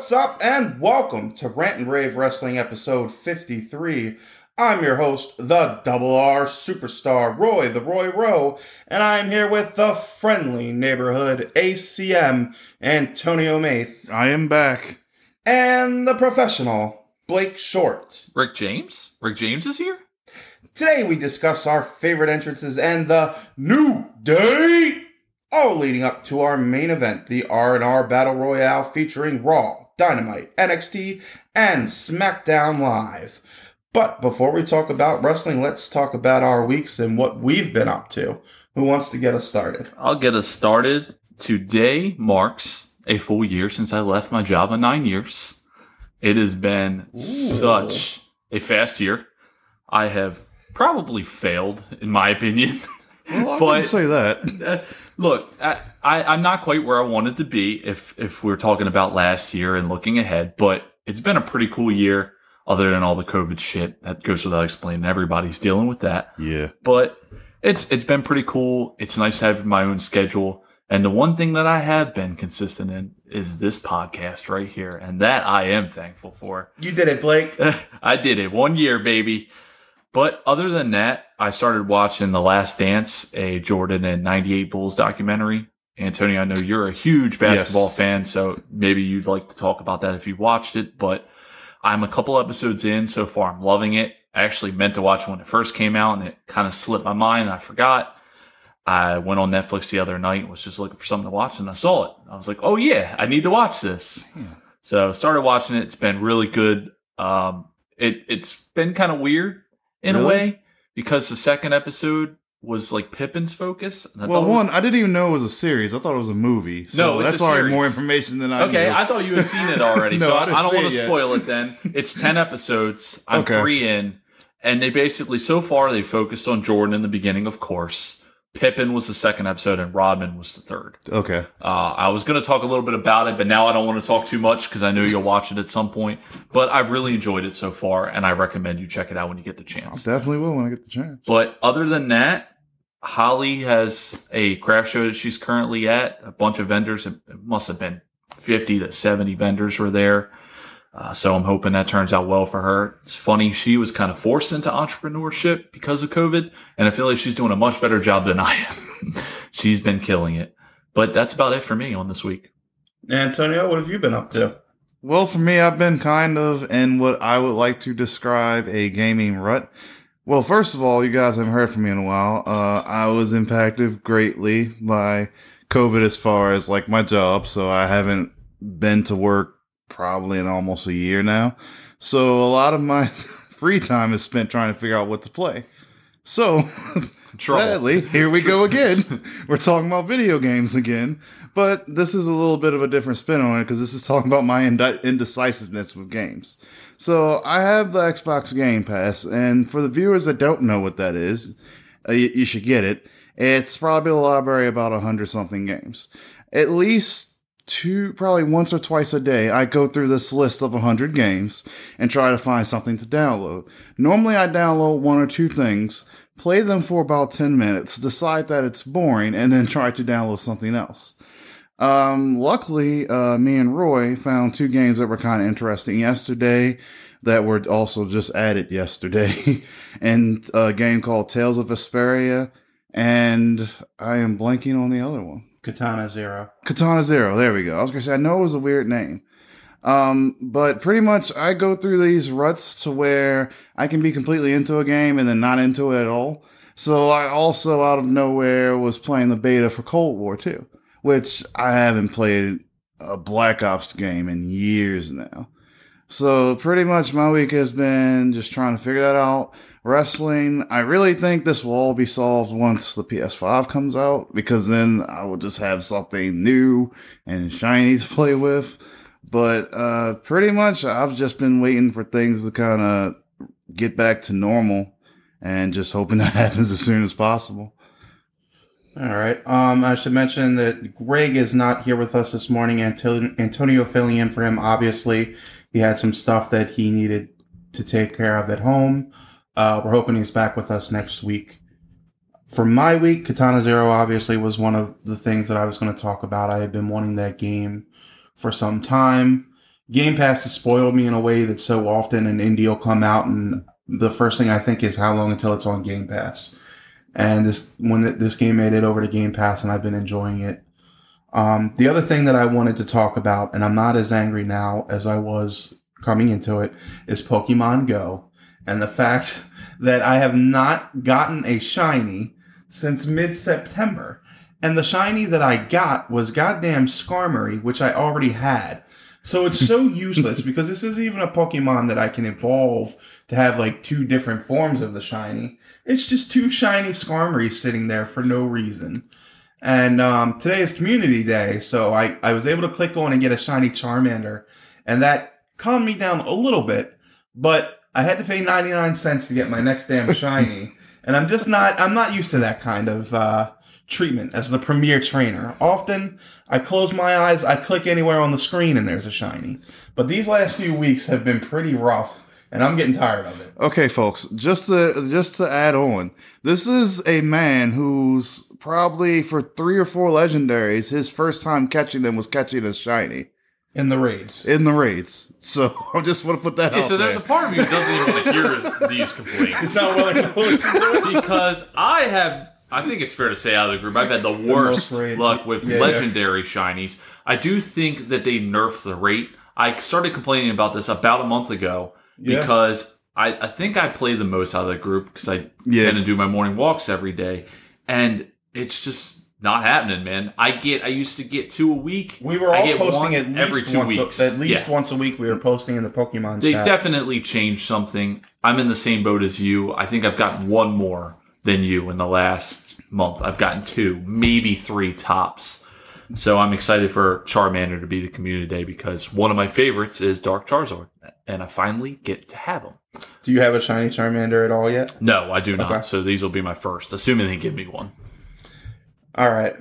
What's up, and welcome to Rant and Rave Wrestling episode 53. I'm your host, the Double R Superstar, Roy, the Roy Rowe, and I'm here with the friendly neighborhood ACM, Antonio Maith, I am back. and the professional, Blake Short. Rick James? Rick James is here? Today we discuss our favorite entrances and the new day, all leading up to our main event, the R&R Battle Royale featuring Raw, Dynamite, NXT, and SmackDown Live. But before we talk about wrestling, let's talk about our weeks and what we've been up to. Who wants to get us started? I'll get us started. Today marks a full year since I left my job of nine years. It has been such a fast year. I have probably failed, in my opinion. Well, I But- wouldn't say that. Look, I, I, I'm not quite where I wanted to be if if we're talking about last year and looking ahead, but it's been a pretty cool year. Other than all the COVID shit that goes without explaining, everybody's dealing with that. Yeah. But it's it's been pretty cool. It's nice having my own schedule. And the one thing that I have been consistent in is this podcast right here, and that I am thankful for. You did it, Blake. I did it one year, baby. But other than that, I started watching The Last Dance, a Jordan and 98 Bulls documentary. Antonio, I know you're a huge basketball Yes. fan, so maybe you'd like to talk about that if you've watched it. But I'm a couple episodes in so far. I'm loving it. I actually meant to watch when it first came out and it kind of slipped my mind and I forgot. I went on Netflix the other night and was just looking for something to watch and I saw it. I was like, oh yeah, I need to watch this. So started watching it. It's been really good. Um, it it's been kind of weird in a way because the second episode was like Pippen's focus. and I Well, was- one, I didn't even know it was a series. I thought it was a movie. So No, that's already more information than I Okay, knew. I thought you had seen it already, No, so I I, don't want to spoil it. Then it's ten episodes. I'm Okay. three in, and they basically so far they focused on Jordan in the beginning, of course. Pippen was the second episode, and Rodman was the third. okay. Uh, I was going to talk a little bit about it, but now I don't want to talk too much because I know you'll watch it at some point. But I've really enjoyed it so far, and I recommend you check it out when you get the I chance. definitely will when I get the chance. But other than that, Holly has a craft show that she's currently at. A bunch of vendors, it must have been 50 to 70 vendors were there. Uh, so I'm hoping that turns out well for her. It's funny, she was kind of forced into entrepreneurship because of COVID, and I feel like she's doing a much better job than I am. she's been killing it. But that's about it for me on this week. Antonio, what have you been up to? Well, for me, I've been kind of in what I would like to describe a gaming rut. Well, first of all, you guys haven't heard from me in a while. Uh, I was impacted greatly by COVID as far as like my job, so I haven't been to work probably in almost a year now. So a lot of my free time is spent trying to figure out what to play. So Trouble. sadly, here we go again. We're talking about video games again, but this is a little bit of a different spin on it because this is talking about my indecisiveness with games. So I have the Xbox Game Pass, and for the viewers that don't know what that is, uh, you, you should get it. It's probably a library about a hundred something games. At least two, probably once or twice a day, I go through this list of a hundred games and try to find something to download. Normally, I download one or two things, play them for about 10 minutes, decide that it's boring, and then try to download something else. Um, luckily, uh, me and Roy found two games that were kind of interesting yesterday that were also just added yesterday. and a game called Tales of Vesperia, and I am blanking on the other one. Katana Zero. Katana Zero. There we go. I was gonna say I know it was a weird name. Um, but pretty much I go through these ruts to where I can be completely into a game and then not into it at all. So I also out of nowhere was playing the beta for Cold War 2, which I haven't played a Black Ops game in years now. So pretty much my week has been just trying to figure that out. Wrestling, I really think this will all be solved once the PS5 comes out because then I will just have something new and shiny to play with. But uh pretty much I've just been waiting for things to kind of get back to normal and just hoping that happens as soon as possible. All right. Um, I should mention that Greg is not here with us this morning. Anto- Antonio filling in for him. Obviously, he had some stuff that he needed to take care of at home. Uh, we're hoping he's back with us next week. For my week, Katana Zero obviously was one of the things that I was going to talk about. I had been wanting that game for some time. Game Pass has spoiled me in a way that so often an indie will come out and the first thing I think is how long until it's on Game Pass. And this when this game made it over to Game Pass, and I've been enjoying it. Um, the other thing that I wanted to talk about, and I'm not as angry now as I was coming into it, is Pokemon Go, and the fact that I have not gotten a shiny since mid September. And the shiny that I got was goddamn Skarmory, which I already had. So it's so useless because this isn't even a Pokemon that I can evolve to have like two different forms of the shiny. It's just two shiny Skarmory sitting there for no reason. And um, today is Community Day, so I, I was able to click on and get a shiny Charmander, and that calmed me down a little bit. But I had to pay 99 cents to get my next damn shiny, and I'm just not I'm not used to that kind of uh, treatment as the premier trainer. Often I close my eyes, I click anywhere on the screen, and there's a shiny. But these last few weeks have been pretty rough and I'm getting tired of it. Okay, folks, just to just to add on, this is a man who's probably for three or four legendaries, his first time catching them was catching a shiny in the raids. In the raids. So I just want to put that yeah, out so there's there. a part of me who doesn't even want to hear these complaints. He's not willing to listen to it because I have. I think it's fair to say out of the group, I've had the worst raids. luck with Yeah, yeah. legendary shinies. I do think that they nerfed the rate. I started complaining about this about a month ago Yeah. because I, I think I play the most out of the group because I Yeah. tend to do my morning walks every day, and it's just not happening, man. I get I used to get two a week. We were I all get posting at least every two once. weeks. A, at least Yeah. once a week. We were posting in the Pokemon They chat. definitely changed something. I'm in the same boat as you. I think I've gotten one more than you in the last month. I've gotten two, maybe three tops. So I'm excited for Charmander to be the community day because one of my favorites is Dark Charizard, and I finally get to have him. Do you have a shiny Charmander at all yet? No, I do not. Okay. So these will be my first, assuming they give me one. All right.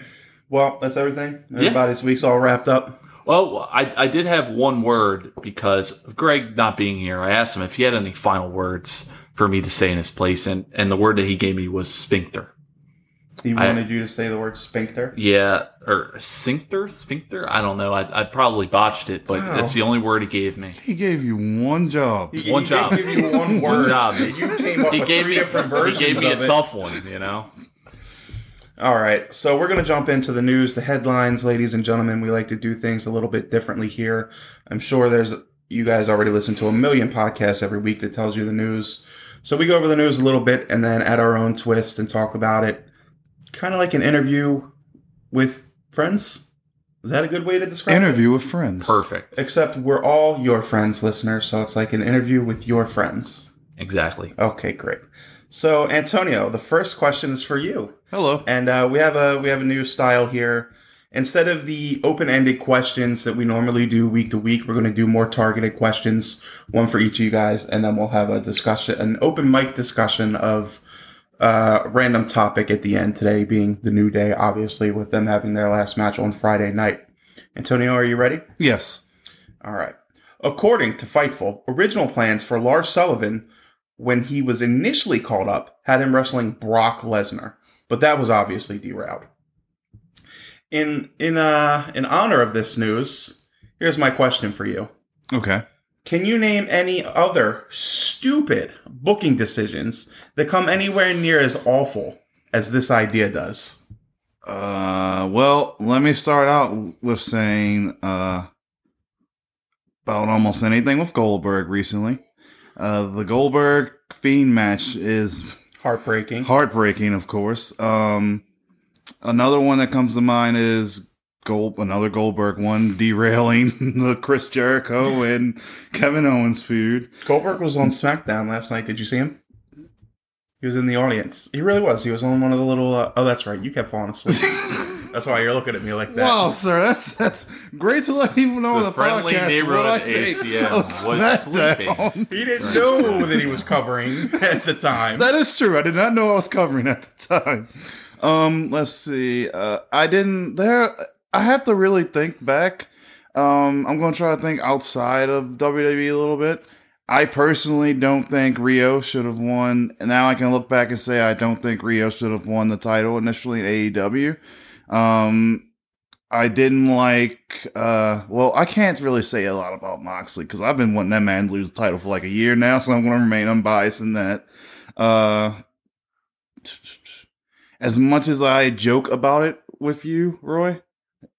Well, that's everything. Everybody's week's all wrapped up. Well, I, I did have one word because of Greg not being here. I asked him if he had any final words for me to say in his place, and, and the word that he gave me was sphincter. He I- wanted you to say the word sphincter. Yeah, or sphincter, sphincter. I don't know. I, I probably botched it, but Wow. that's the only word he gave me. He gave you one job. He, One he job. Did give you one One word. job. You came up He with gave three me different he gave me a it. tough one. You know. All right, so we're going to jump into the news, the headlines, ladies and gentlemen. We like to do things a little bit differently here. I'm sure there's you guys already listen to a million podcasts every week that tells you the news. So we go over the news a little bit and then add our own twist and talk about it, kind of like an interview with friends. Is that a good way to describe it? Interview with friends. Perfect. Except we're all your friends, listeners, so it's like an interview with your friends. Exactly. Okay, great. So Antonio, the first question is for you. Hello. And uh, we have a we have a new style here. Instead of the open-ended questions that we normally do week to week, we're going to do more targeted questions, one for each of you guys, and then we'll have a discussion, an open mic discussion of uh, random topic at the end. Today being the new day, obviously, with them having their last match on Friday night. Antonio, are you ready? Yes. All right. According to Fightful, original plans for Lars Sullivan when he was initially called up had him wrestling Brock Lesnar, but that was obviously derailed. In in uh in honor of this news, here's my question for you. Okay. Can you name any other stupid booking decisions that come anywhere near as awful as this idea does? Uh, well, let me start out with saying uh, about almost anything with Goldberg recently. Uh, the Goldberg Fiend match is Heartbreaking. heartbreaking, of course. Um, another one that comes to mind is Gold, another Goldberg one derailing the Chris Jericho and Kevin Owens feud. Goldberg was on SmackDown last night. Did you see him? He was in the audience. He really was. He was on one of the little. Uh, oh, that's right. You kept falling asleep. that's why you're looking at me like that. Wow, sir, that's that's great to let people know on The the, friendly podcast neighborhood what I ACM was SmackDown. sleeping. He didn't know that he was covering at the time. That is true. I did not know I was covering at the time. Um, let's see. Uh, I didn't there. I have to really think back. Um, I'm going to try to think outside of WWE a little bit. I personally don't think Rio should have won. And now I can look back and say I don't think Rio should have won the title initially in AEW. Um, I didn't like. uh Well, I can't really say a lot about Moxley because I've been wanting that man to lose the title for like a year now, so I'm going to remain unbiased in that. Uh As much as I joke about it with you, Roy,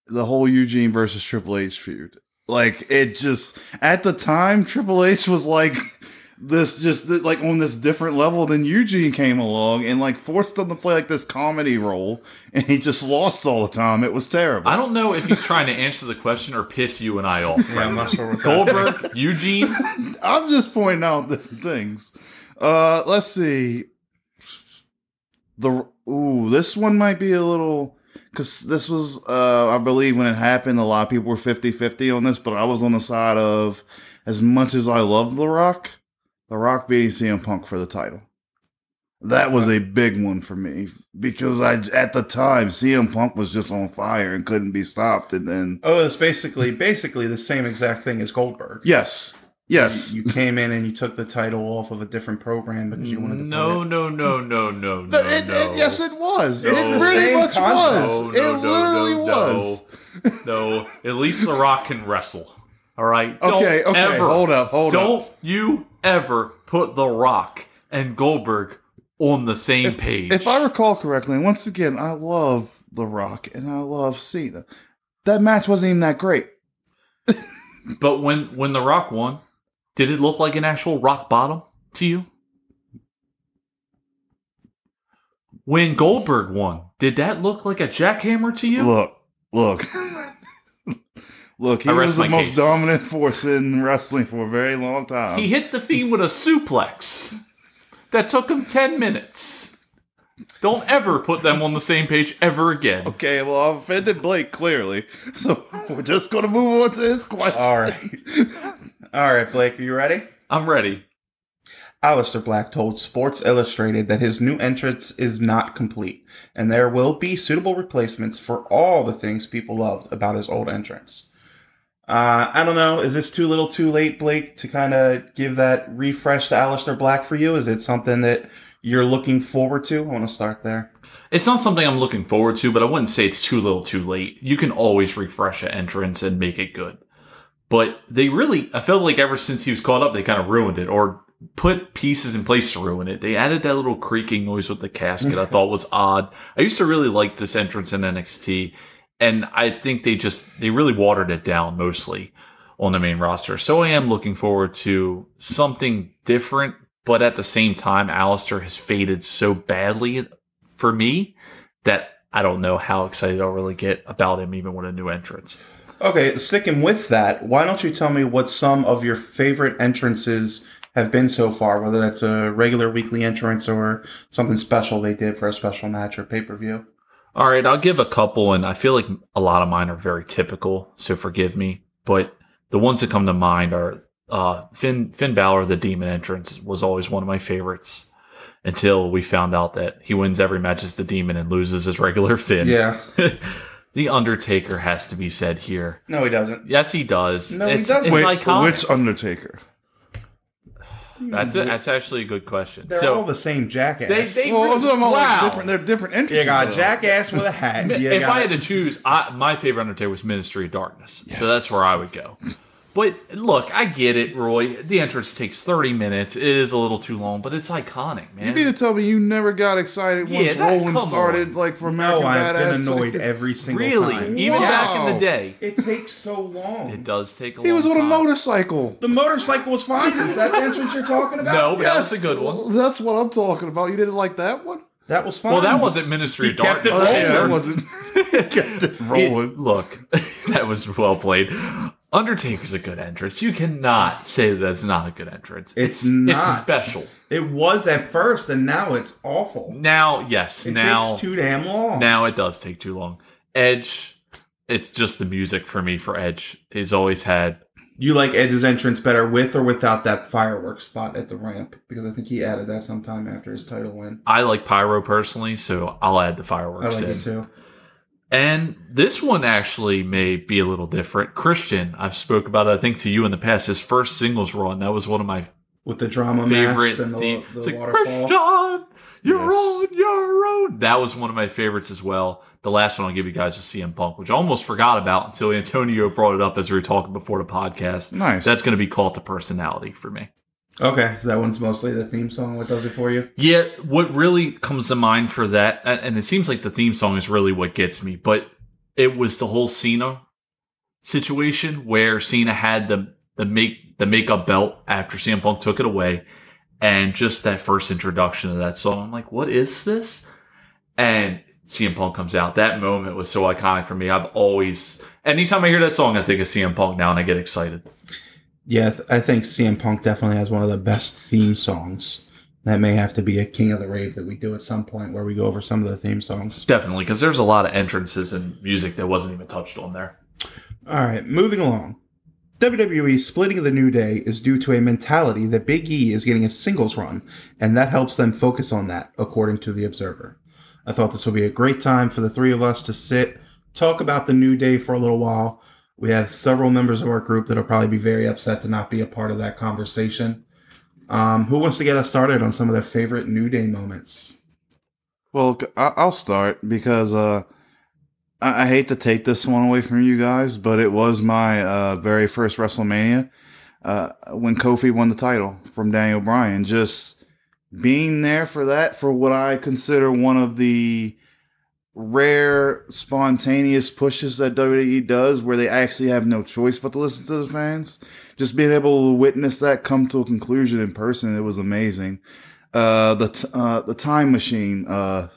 the whole Eugene versus Triple H feud, like it just at the time, Triple H was like this just like on this different level than Eugene came along and like forced him to play like this comedy role and he just lost all the time. It was terrible. I don't know if he's trying to answer the question or piss you and I off. Yeah, I'm not sure what's Goldberg, Eugene, I'm just pointing out different things. Uh let's see. The ooh, this one might be a little because this was uh I believe when it happened, a lot of people were 50-50 on this, but I was on the side of as much as I love The Rock, The Rock beating CM Punk for the title. That was a big one for me because I at the time CM Punk was just on fire and couldn't be stopped, and then Oh, it's basically basically the same exact thing as Goldberg. yes, yes, You, you came in and you took the title off of a different program because you wanted to. no, no, no, no, no, no, No, it, no. it- yes, it was. No. It It's pretty much concept. was. No, no, it no, literally no, was. No, at least The Rock can wrestle. All right. Okay, Don't okay, Ever, hold up, hold up. don't you ever put The Rock and Goldberg on the same page. If I recall correctly, and once again, I love The Rock and I love Cena. That match wasn't even that great. but when when The Rock won, did it look like an actual rock bottom to you? When Goldberg won, did that look like a jackhammer to you? Look, look, look. He was the most case. dominant force in wrestling for a very long time. He hit the Fiend with a suplex that took him 10 minutes. Don't ever put them on the same page ever again. okay, well, I've offended Blake clearly, so we're just going to move on to his question. All right. All right, Blake, are you ready? I'm ready. Aleister Black told Sports Illustrated that his new entrance is not complete, and there will be suitable replacements for all the things people loved about his old entrance. Uh, I don't know. Is this too little, too late, Blake, to kind of give that refresh to Aleister Black for you? Is it something that you're looking forward to? I want to start there. It's not something I'm looking forward to, but I wouldn't say it's too little too late. You can always refresh an entrance and make it good. But they really, I felt like ever since he was caught up, they kind of ruined it or put pieces in place to ruin it. They added that little creaking noise with the casket I thought was odd. I used to really like this entrance in NXT, and I think they just, they really watered it down mostly on the main roster. So I am looking forward to something different, but at the same time, Aleister has faded so badly for me that I don't know how excited I'll really get about him even with a new entrance. Okay, sticking with that, why don't you tell me what some of your favorite entrances have been so far, whether that's a regular weekly entrance or something special they did for a special match or pay per view? All right, I'll give a couple, and I feel like a lot of mine are very typical, so forgive me. But the ones that come to mind are uh, Finn Finn Balor, the Demon entrance, was always one of my favorites until we found out that he wins every match as the Demon and loses his regular Finn. Yeah. the Undertaker has to be said here. No, he doesn't. Yes, he does. No, he doesn't. It's Wait, iconic. which Undertaker? That's it. Hmm. That's actually a good question. They're so all the same jackass. They- they- Well, I'm talking about like different. They're different entrances. you got though. jackass with a hat. You if got- I had to choose, I, my favorite Undertaker was Ministry of Darkness. So that's where I would go. But look, I get it, Roy. The entrance takes 30 minutes. It is a little too long, but it's iconic, man. You mean to tell me you never got excited Yeah, once that- Rollin' started, on. like for no, American I've Badass? been annoyed every single really? time. Even back in the day, It takes so long. it does take a He long was on a motorcycle. The motorcycle was fine. Is that the entrance you're talking about? No, but that was Yes, a good one. That's what I'm talking about. You didn't like that one? That was fine. Well, that wasn't Ministry He of kept it Darkness. rolling. yeah, that wasn't. kept it rolling. It- look, that was well played. Undertaker's a good entrance. You cannot say that's not a good entrance. It's It's not. special. It was at first, and now it's awful. Now, yes, It now takes too damn long. Now it does take too long. Edge, it's just the music for me for Edge. He's always had. you like Edge's entrance better with or without that fireworks spot at the ramp? Because I think he added that sometime after his title win. I like Pyro personally, so I'll add the I fireworks like in. it too. And this one actually may be a little different. Christian, I've spoke about it, I think, to you in the past. His first singles run, that was one of my With the drama favorite and the, theme. the It's like, waterfall. Christian, you're Yes. on your Stone. That was one of my favorites as well. The last one I'll give you guys was CM Punk, which I almost forgot about until Antonio brought it up as we were talking before the podcast. Nice. That's going to be called to personality for me. Okay, so that one's mostly the theme song. What does it for you? Yeah, what really comes to mind for that, and it seems like the theme song is really what gets me, but it was the whole Cena situation where Cena had the the make the makeup belt after CM Punk took it away, and just that first introduction of that song. I'm like, what is this? And CM Punk comes out. That moment was so iconic for me. I've always, anytime I hear that song, I think of CM Punk now, and I get excited. Yeah, th- I think CM Punk definitely has one of the best theme songs. That may have to be a King of the Rave that we do at some point where we go over some of the theme songs. Definitely, because there's a lot of entrances and music that wasn't even touched on there. All right, moving along. WWE splitting of the New Day is due to a mentality that Big E is getting a singles run, and that helps them focus on that, according to The Observer. I thought this would be a great time for the three of us to sit, talk about the New Day for a little while. We have several members of our group that'll probably be very upset to not be a part of that conversation. Um, who wants to get us started on some of their favorite New Day moments? Well, I'll start because uh, I-, hate to take this one away from you guys, but it was my uh, very first WrestleMania uh, when Kofi won the title from Daniel Bryan. Just being there for that, for what I consider one of the rare spontaneous pushes that WWE does where they actually have no choice but to listen to the fans. Just being able to witness that come to a conclusion in person, it was amazing. Uh, the t- uh, the time machine uh,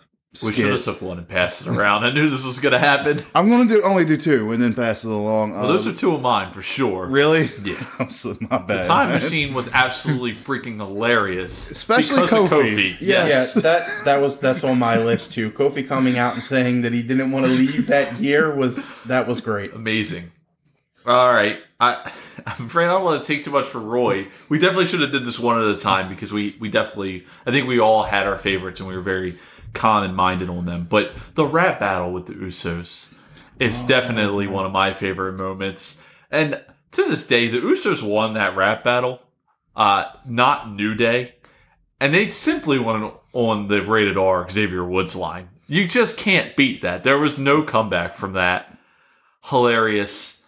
We skit. should have took one and passed it around. I knew this was going to happen. I'm gonna do only do two and then pass it along. Well, those Uh, are two of mine for sure. really. Yeah. I'm so my bad. The time man. machine was absolutely freaking hilarious, Especially because of Kofi. Kofi. Yes. Yeah, that that was that's on my list too. Kofi coming out and saying that he didn't want to leave that year was that was great. amazing. All right, I, I'm afraid I don't want to take too much for Roy. We definitely should have did this one at a time because we we definitely I think we all had our favorites and we were very common minded on them. But the rap battle with the Usos is definitely one of my favorite moments. And to this day, the Usos won that rap battle, uh, not New Day, and they simply won on the rated R Xavier Woods line. You just can't beat that. There was no comeback from that. Hilarious.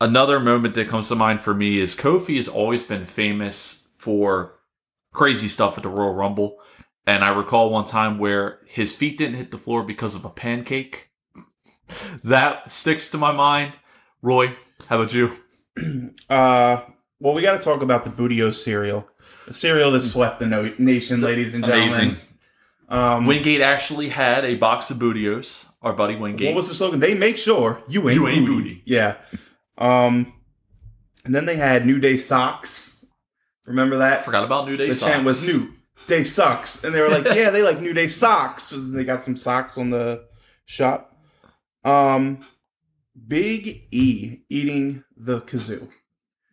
Another moment that comes to mind for me is Kofi has always been famous for crazy stuff at the Royal Rumble. And I recall one time where his feet didn't hit the floor because of a pancake. That sticks to my mind. Roy, how about you? Uh, well, we got to talk about the Bootio cereal, the cereal that swept the no- nation, ladies and gentlemen. Amazing. Um, Wingate actually had a box of Bootios. Our buddy Wingate. what was the slogan? They make sure you ain't, You ain't booty. booty. Yeah. Um, and then they had New Day socks. Remember that? Forgot about New Day the socks. chant was New Day sucks, and they were like, "Yeah, they like New Day socks." So they got some socks on the shop. Um, Big E eating the kazoo.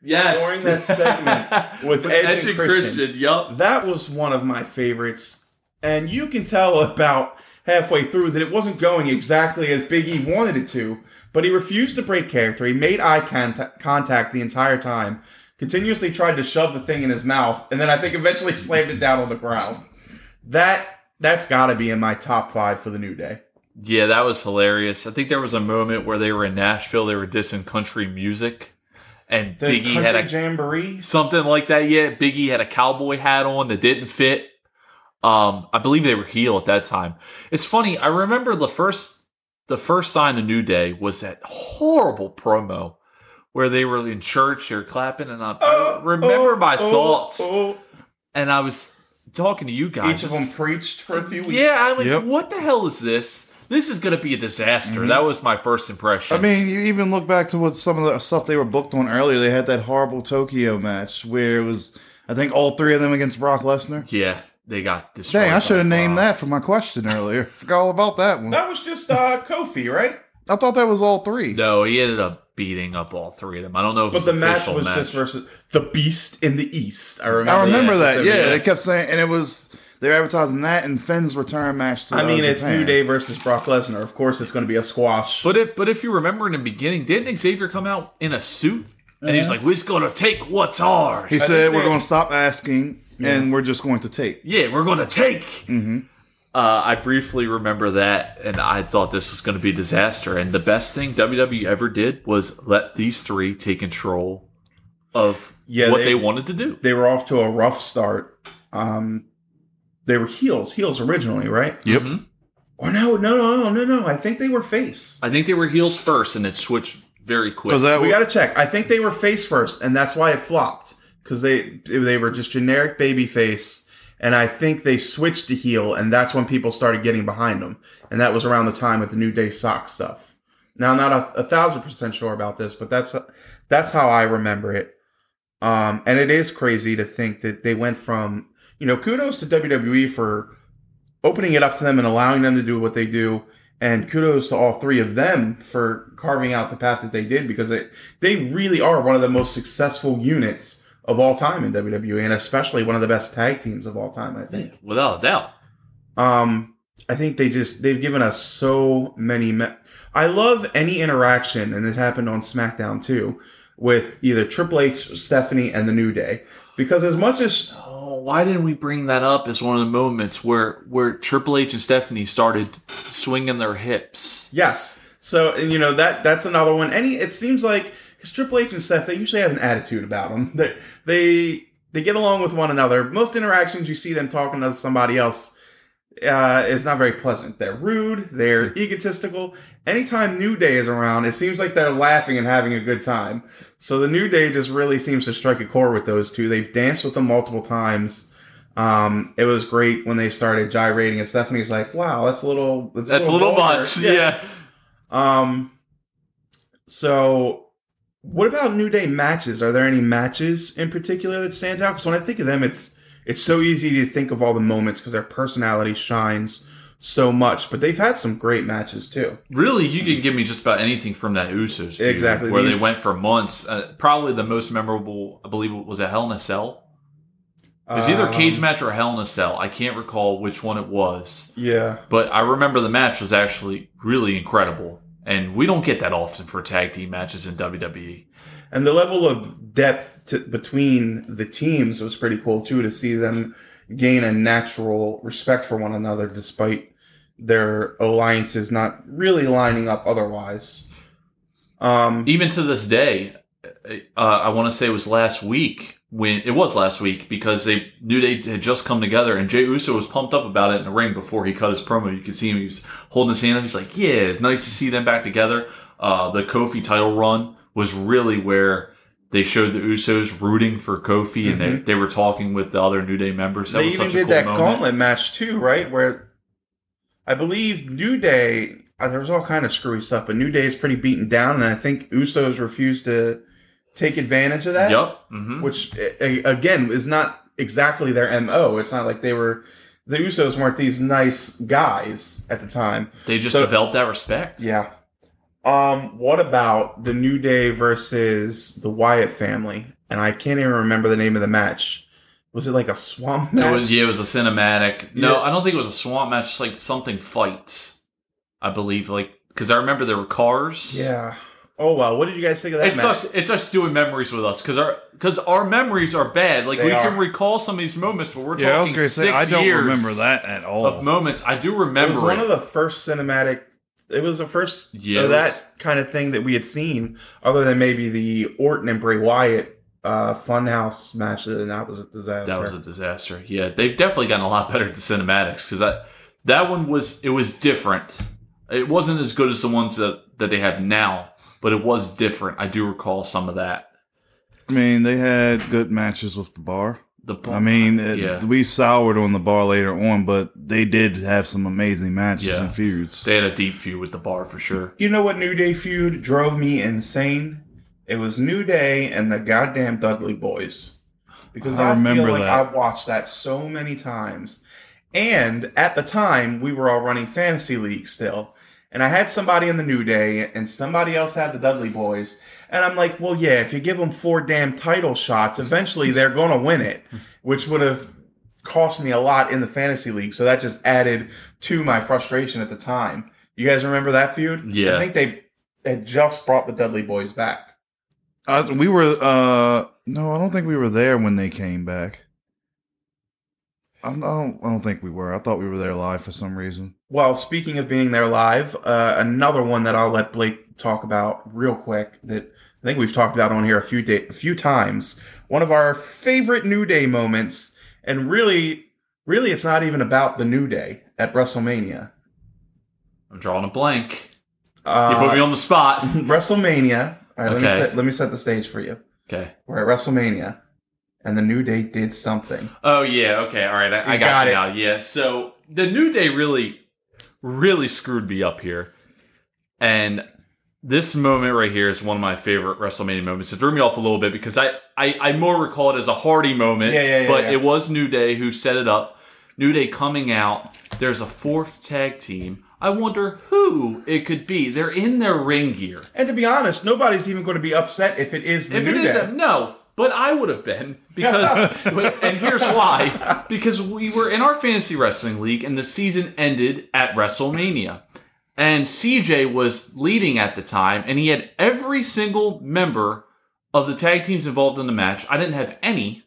Yes. During that segment with Edge and Christian. Yup. That was one of my favorites, and you can tell about halfway through that it wasn't going exactly as Big E wanted it to. But he refused to break character. He made eye contact the entire time. Continuously tried to shove the thing in his mouth, and then I think eventually slammed it down on the ground. That that's got to be in my top five for the New Day. Yeah, that was hilarious. I think there was a moment where they were in Nashville. They were dissing country music, and The Biggie had a jamboree. something like that. Yeah, Biggie had a cowboy hat on that didn't fit. Um, I believe they were heel at that time. It's funny. I remember the first the first sign of New Day was that horrible promo where they were in church, they're clapping, and I, I remember my oh, thoughts. oh. And I was talking to you guys. Each of them preached for a few weeks. Yeah, I'm like, Yep. what the hell is this? This is going to be a disaster. Mm-hmm. That was my first impression. I mean, you even look back to what some of the stuff they were booked on earlier. They had that horrible Tokyo match where it was, I think, all three of them against Brock Lesnar. yeah, they got destroyed. Dang, I should have named Brock. that for my question earlier. Forgot all about that one. that was just uh, Kofi, right? I thought that was all three. No, he ended up beating up all three of them. I don't know if But it's the match was match. just versus the Beast in the East. I remember. I remember that. that. Yeah, they kept saying, and it was they're advertising that and Finn's return match. To I mean, uh, it's New Day versus Brock Lesnar. Of course, it's going to be a squash. But if but if you remember in the beginning, didn't Xavier come out in a suit? And he's like, "We're just gonna take what's ours." He I said we're going to stop asking and we're just going to take. yeah, we're gonna take. Mm-hmm. Uh, I briefly remember that, and I thought this was going to be a disaster. And the best thing WWE ever did was let these three take control of Yeah, what they- they, wanted to do. They were off to a rough start. Um, they were heels, heels originally, right? Yep. Mhm. Or no, no, no, no, no. I think they were face. I think they were heels first, and it switched very quick. Because We was, got to check. I think they were face first, and that's why it flopped because they they were just generic baby face, and I think they switched to heel, and that's when people started getting behind them, and that was around the time with the New Day sock stuff. Now, I'm not a, a thousand percent sure about this, but that's that's how I remember it. Um, and it is crazy to think that they went from you know kudos to WWE for opening it up to them and allowing them to do what they do and kudos to all three of them for carving out the path that they did because it, they really are one of the most successful units of all time in WWE and especially one of the best tag teams of all time, I think. without a doubt. Um, I think they just they've given us so many. Me- I love any interaction, and it happened on SmackDown too, with either Triple H, Stephanie, and the New Day. Because as much as Oh, why didn't we bring that up as one of the moments where where Triple H and Stephanie started swinging their hips? Yes. So and, you know that that's another one. Any it seems like because Triple H and Steph they usually have an attitude about them. They they they get along with one another. Most interactions you see them talking to somebody else uh, is not very pleasant. They're rude. They're egotistical. Anytime New Day is around, it seems like they're laughing and having a good time. So the New Day just really seems to strike a chord with those two. They've danced with them multiple times. Um, it was great when they started gyrating, and Stephanie's like, "Wow, that's a little that's, That's a little vulgar." much. Yeah. Um. So, what about New Day matches? Are there any matches in particular that stand out? Because when I think of them, it's it's so easy to think of all the moments because their personality shines so much. But they've had some great matches too. Really, you can give me just about anything from that Usos feud, Exactly. where they These- went for months. Uh, probably the most memorable, I believe, was a Hell in a Cell. It was either a cage Um, match or a Hell in a Cell. I can't recall which one it was, Yeah, but I remember the match was actually really incredible, and we don't get that often for tag team matches in. WWE. and the level of depth to, between the teams was pretty cool too to see them gain a natural respect for one another despite their alliances not really lining up otherwise. Um, even to this day, uh, I want to say it was last week when it was last week because they knew they had just come together and Jey Uso was pumped up about it in the ring before he cut his promo. You could see him; he was holding his hand up. He's like, "Yeah, it's nice to see them back together." Uh, the Kofi title run was really where they showed the Usos rooting for Kofi, and they, they were talking with the other New Day members. That Mm-hmm. they even did cool that moment. gauntlet match too, right? Where I believe New Day, uh, there was all kind of screwy stuff, but New Day is pretty beaten down, and I think Usos refused to take advantage of that. Yep. hmm Which again is not exactly their mo. It's not like they were the Usos weren't these nice guys at the time. They just So- developed that respect. Yeah. Um, what about the New Day versus the Wyatt family? And I can't even remember the name of the match. Was it like a swamp match? It was yeah, it was a cinematic. No, Yeah. I don't think it was a swamp match. It's like something fight. I believe like because I remember there were cars. Yeah. Oh wow! what did you guys think of that It match? sucks. It sucks doing memories with us because our because our memories are bad. Like They we are. can recall some of these moments, but we're yeah, I was talking going to six say I don't years remember that at all. of moments. I do remember. It remember was it. one of the first cinematic. It was the first Yeah, of that kind of thing that we had seen, other than maybe the Orton and Bray Wyatt uh, Funhouse match, and that was a disaster. that was a disaster. Yeah, they've definitely gotten a lot better at the cinematics because that that one was it was different. It wasn't as good as the ones that that they have now, but it was different. I do recall some of that. I mean, they had good matches with the bar. The bar, I mean, it, yeah. we soured on the bar later on, but they did have some amazing matches Yeah. and feuds. They had a deep feud with the bar for sure. You know what New Day feud drove me insane? It was New Day and the goddamn Dudley Boyz. Because I I, remember feel like that. I watched that so many times. And at the time, we were all running fantasy league still. And I had somebody in the New Day, and somebody else had the Dudley Boyz. And I'm like, well, yeah, if you give them four damn title shots, eventually they're going to win it, which would have cost me a lot in the fantasy league. So that just added to my frustration at the time. You guys remember that feud? Yeah. I think they had just brought the Dudley Boyz back. Uh, we were, uh, no, I don't think we were there when they came back. I don't. I don't think we were. I thought we were there live for some reason. Well, speaking of being there live, uh, another one that I'll let Blake talk about real quick that I think we've talked about on here a few day, a few times. One of our favorite New Day moments, and really, really, it's not even about the New Day at WrestleMania. I'm drawing a blank. Uh, You put me on the spot. WrestleMania. All right, let me Okay. set, let me set the stage for you. Okay. We're at WrestleMania, and the New Day did something. Oh yeah. Okay. All right. I, I got, got it. now. Yeah. So the New Day really, really screwed me up here, and this moment right here is one of my favorite WrestleMania moments. It threw me off a little bit because I I, I more recall it as a Hardy moment. Yeah, yeah, yeah, But it was New Day who set it up. New Day coming out. There's a fourth tag team. I wonder who it could be. They're in their ring gear. And to be honest, nobody's even going to be upset if it is the If New it is Day. a, no, but I would have been because, and here's why: because we were in our fantasy wrestling league, and the season ended at WrestleMania, and CJ was leading at the time, and he had every single member of the tag teams involved in the match. I didn't have any,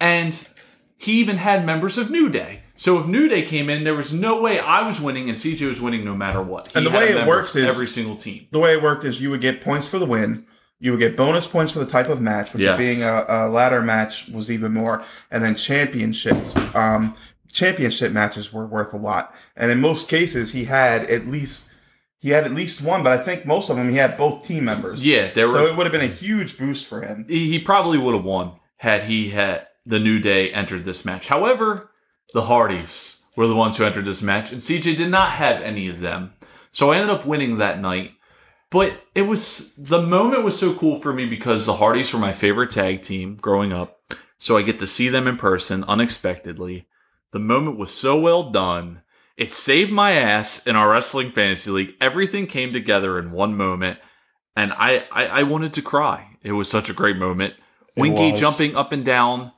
and he even had members of New Day. So if New Day came in, there was no way I was winning, and CJ was winning no matter what. He And the way it works is- every single team. the way it worked is you would get points for the win. You would get bonus points for the type of match, which Yes. being a, a ladder match was even more, and then championships. Um, championship matches were worth a lot, and in most cases, he had at least he had at least one, but I think most of them he had both team members. Yeah, there so were it would have been a huge boost for him. he he probably would have won had he had the New Day entered this match. However, the Hardys were the ones who entered this match, and CJ did not have any of them. So I ended up winning that night. But it was the moment was so cool for me because the Hardys were my favorite tag team growing up. So I get to see them in person unexpectedly. The moment was so well done. It saved my ass in our wrestling fantasy league. Everything came together in one moment, and I, I, I wanted to cry. It was such a great moment. Winky was. jumping up and down,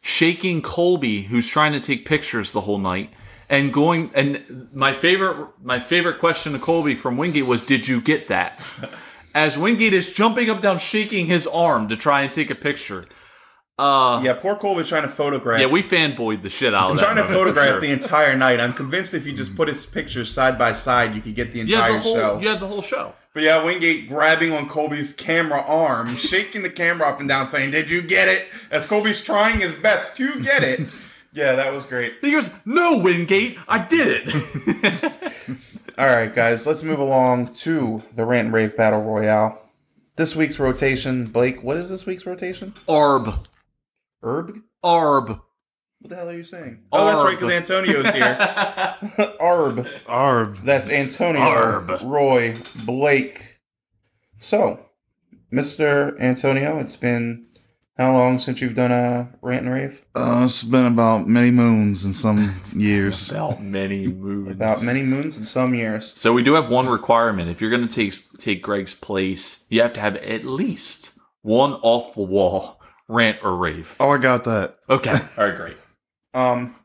shaking Colby, who's trying to take pictures the whole night, and going. And my favorite, my favorite question to Colby from Wingate was, "Did you get that?" As Wingate is jumping up down, shaking his arm to try and take a picture. Uh, Yeah, poor Colby trying to photograph. yeah, we fanboyed the shit out of I'm trying to moment photograph sure. the entire night. I'm convinced if you just put his pictures side by side, you could get the entire the whole, show. you had the whole show. But yeah, Wingate grabbing on Colby's camera arm, shaking the camera up and down, saying, Did you get it? As Colby's trying his best to get it. yeah, that was great. He goes, "No, Wingate, I did it." All right, guys, let's move along to the Rant and Rave Battle Royale. This week's rotation, Blake, what is this week's rotation? Arb, Herb? Arb. What the hell are you saying? Oh, that's right, because Antonio's here. Arb. Arv. That's Antonio, Arb. Roy, Blake. So, Mr. Antonio, it's been how long since you've done a rant and rave? Uh, it's been about many moons and some years. About many moons. About many moons and some years. So we do have one requirement. If you're going to take take Greg's place, you have to have at least one off the wall rant or rave. Oh, I got that. Okay. All right. Great. Um,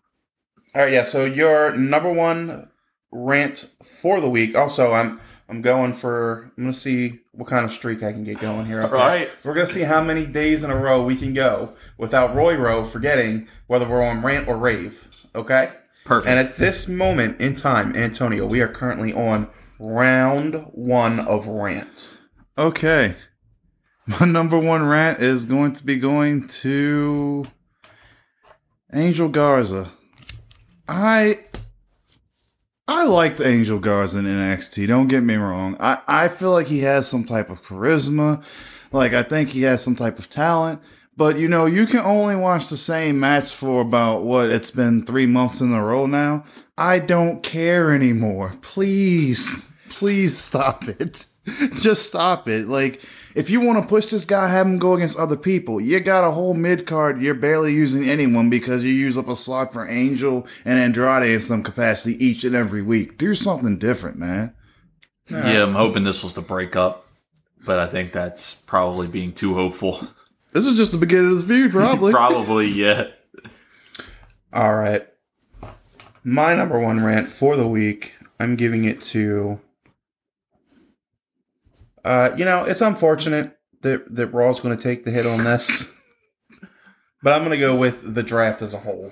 all right, yeah. So your number one rant for the week. Also, I'm I'm going for. I'm gonna see what kind of streak I can get going here. Okay? All right. We're gonna see how many days in a row we can go without Roy Rowe forgetting whether we're on rant or rave. Okay. Perfect. And at this moment in time, Antonio, we are currently on round one of rant. Okay. My number one rant is going to be going to Angel Garza. I I liked Angel Garza in NXT. Don't get me wrong. I, I feel like he has some type of charisma. Like I think he has some type of talent. But you know, you can only watch the same match for about what it's been three months in a row now. I don't care anymore. Please, please stop it. Just stop it. Like, if you want to push this guy, have him go against other people. You got a whole mid card. You're barely using anyone because you use up a slot for Angel and Andrade in some capacity each and every week. Do something different, man. yeah, I'm hoping this was the breakup, but I think that's probably being too hopeful. This is just the beginning of the feud, probably. probably. Yeah. All right. My number one rant for the week, I'm giving it to. Uh, you know, it's unfortunate that that Raw's going to take the hit on this, but I'm going to go with the draft as a whole.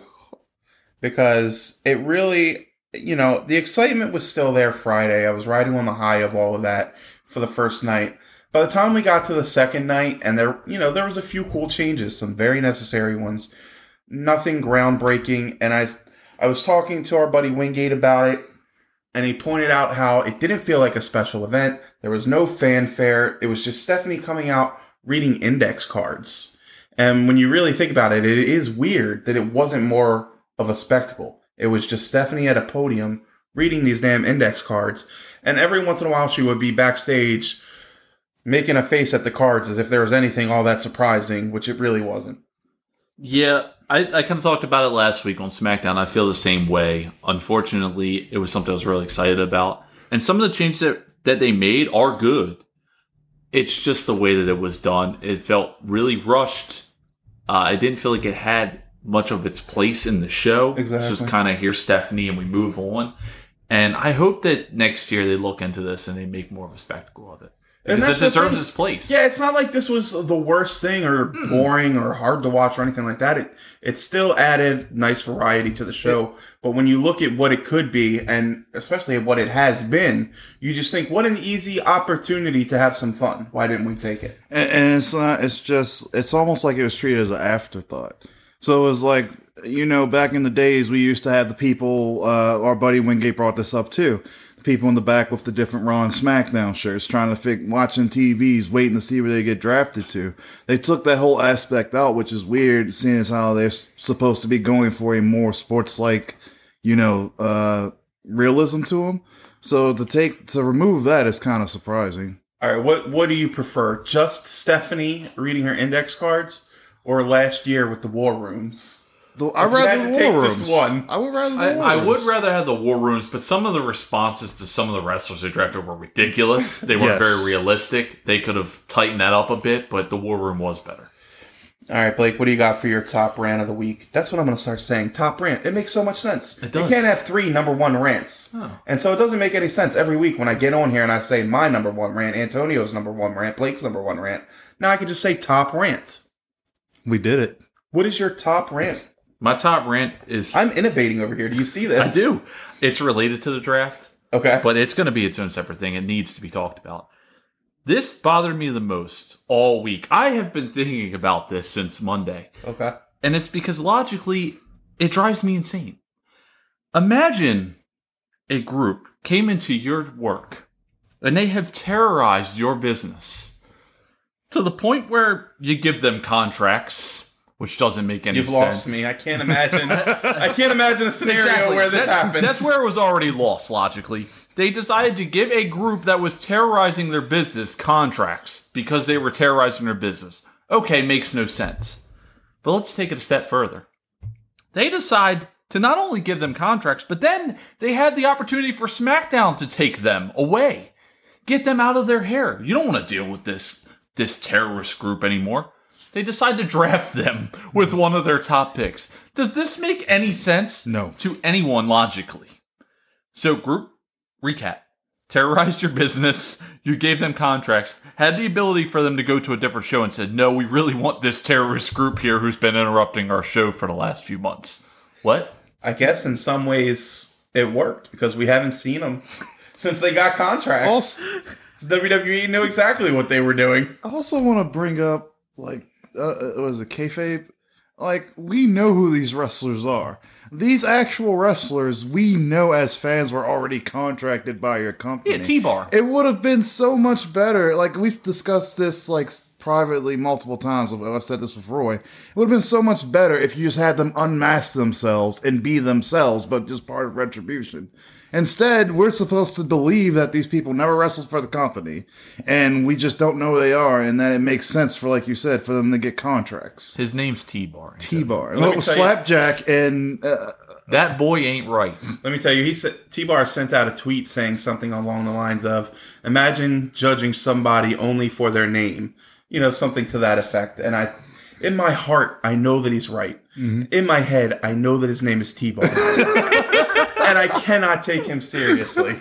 because it really, you know, the excitement was still there Friday. I was riding on the high of all of that for the first night. By the time we got to the second night, and there, you know, there was a few cool changes, some very necessary ones, nothing groundbreaking. And I, I was talking to our buddy Wingate about it, and he pointed out how it didn't feel like a special event. There was no fanfare. It was just Stephanie coming out reading index cards. And when you really think about it, it is weird that it wasn't more of a spectacle. It was just Stephanie at a podium reading these damn index cards. And every once in a while, she would be backstage making a face at the cards as if there was anything all that surprising, which it really wasn't. Yeah, I, I kind of talked about it last week on SmackDown. I feel the same way. Unfortunately, it was something I was really excited about. And some of the changes that, that they made are good. It's just the way that it was done. It felt really rushed. Uh, I didn't feel like it had much of its place in the show. It's just kind of here's Stephanie and we move on. And I hope that next year they look into this and they make more of a spectacle of it. And Because that's it deserves thing. its place. Yeah, it's not like this was the worst thing or boring or hard to watch or anything like that. It it still added nice variety to the show. But when you look at what it could be, and especially at what it has been, you just think, what an easy opportunity to have some fun. Why didn't we take it? and, and it's not. It's just. It's almost like it was treated as an afterthought. So it was like you know, back in the days, we used to have the people. Uh, our buddy Wingate brought this up too. People in the back with the different Raw and SmackDown shirts, trying to fig- watching TVs, waiting to see where they get drafted to. They took that whole aspect out, which is weird, seeing as how they're supposed to be going for a more sports-like, you know, uh, realism to them. So to take to remove that is kind of surprising. All right, what what do you prefer? Just Stephanie reading her index cards, or last year with the war rooms? The, I'd If you rather had the to war take rooms. just one. I would rather the I, war I rooms. would rather have the war rooms, but some of the responses to some of the wrestlers they drafted were ridiculous. They weren't Yes. very realistic. They could have tightened that up a bit, but the war room was better. All right, Blake, what do you got for your top rant of the week? That's what I'm going to start saying. Top rant. It makes so much sense. It does. You can't have three number one rants. Oh. And so it doesn't make any sense every week when I get on here and I say my number one rant, Antonio's number one rant, Blake's number one rant. Now I can just say top rant. We did it. What is your top rant? My top rant is I'm innovating over here. Do you see this? I do. It's related to the draft, Okay. but it's going to be its own separate thing. It needs to be talked about. This bothered me the most all week. I have been thinking about this since Monday. Okay. And it's because logically, it drives me insane. Imagine a group came into your work and they have terrorized your business to the point where you give them contracts, which doesn't make any sense. You've sense. lost me. I can't imagine. I can't imagine a scenario Exactly. where this That's- happens. That's where it was already lost, logically. They decided to give a group that was terrorizing their business contracts because they were terrorizing their business. Okay, makes no sense. But let's take it a step further. They decide to not only give them contracts, but then they had the opportunity for SmackDown to take them away. Get them out of their hair. You don't want to deal with this this terrorist group anymore. They decide to draft them with one of their top picks. Does this make any sense? No. To anyone logically. So, group recap. Terrorized your business. You gave them contracts. Had the ability for them to go to a different show and said, no, we really want this terrorist group here who's been interrupting our show for the last few months. What? I guess in some ways it worked because we haven't seen them since they got contracts. Also, WWE knew exactly what they were doing. I also want to bring up like uh, uh, what is it kayfabe? Like we know who these wrestlers are. These actual wrestlers we know as fans were already contracted by your company. Yeah, T Bar. It would have been so much better. Like we've discussed this like privately multiple times. I've said this with Roy. It would have been so much better if you just had them unmask themselves and be themselves, but just part of retribution. Instead, we're supposed to believe that these people never wrestled for the company, and we just don't know who they are, and that it makes sense for, like you said, for them to get contracts. His name's T Bar. T-bar, Let me tell you- slapjack, and uh, That boy ain't right. Let me tell you, he said T Bar sent out a tweet saying something along the lines of, "Imagine judging somebody only for their name." You know, something to that effect. And I, in my heart, I know that he's right. In my head, I know that his name is T Bar, and I cannot take him seriously.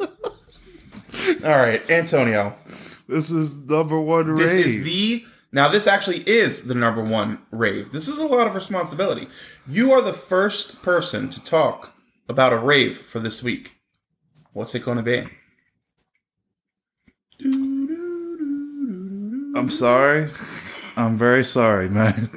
All right, Antonio. this is number one This rave. This is the Now, this actually is the number one rave. This is a lot of responsibility. You are the first person to talk about a rave for this week. What's it going to be? I'm sorry. I'm very sorry, man.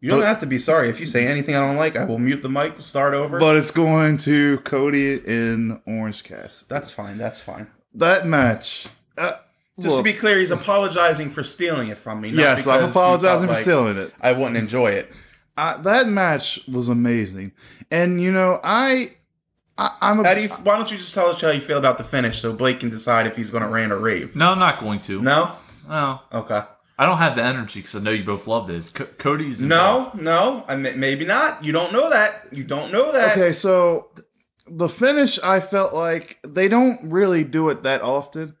You don't But- have to be sorry. If you say anything I don't like, I will mute the mic, start over. But it's going to Cody in Orange Cast. that's fine. That's fine. That match. Uh, Just to be clear, he's apologizing for stealing it from me. not yes, I'm apologizing felt for like stealing it. I wouldn't enjoy it. I, that match was amazing, and you know, I, I I'm a, How do you, why don't you just tell us how you feel about the finish so Blake can decide if he's going to rant or rave? No, I'm not going to. No? No. Okay. I don't have the energy because I know you both love this. Co- Cody's No, no, I mean, maybe not. You don't know that. You don't know that. okay. So the finish, I felt like they don't really do it that often.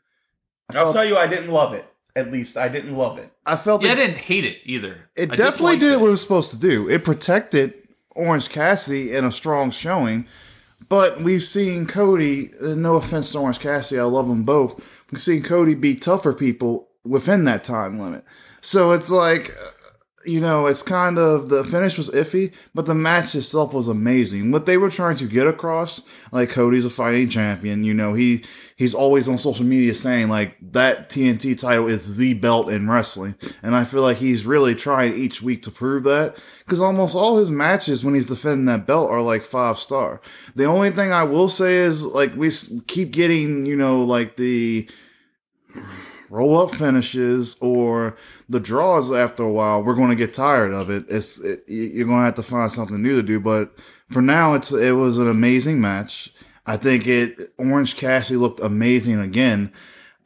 I I'll felt, tell you, I didn't love it. At least I didn't love it. I felt Yeah, I didn't hate it either. it I definitely did it. what it was supposed to do. It protected Orange Cassidy in a strong showing, but we've seen Cody. uh, No offense to Orange Cassidy, I love them both. We've seen Cody beat tougher people within that time limit. So it's like, you know, it's kind of the finish was iffy, but the match itself was amazing. What they were trying to get across, like Cody's a fighting champion, you know, he he's always on social media saying like that TNT title is the belt in wrestling, and I feel like he's really trying each week to prove that because almost all his matches when he's defending that belt are like five star. The only thing I will say is like we keep getting, you know, like the roll up finishes or the draws after a while we're going to get tired of it it's it, you're going to have to find something new to do but for now it's it was an amazing match i think it orange cassidy looked amazing again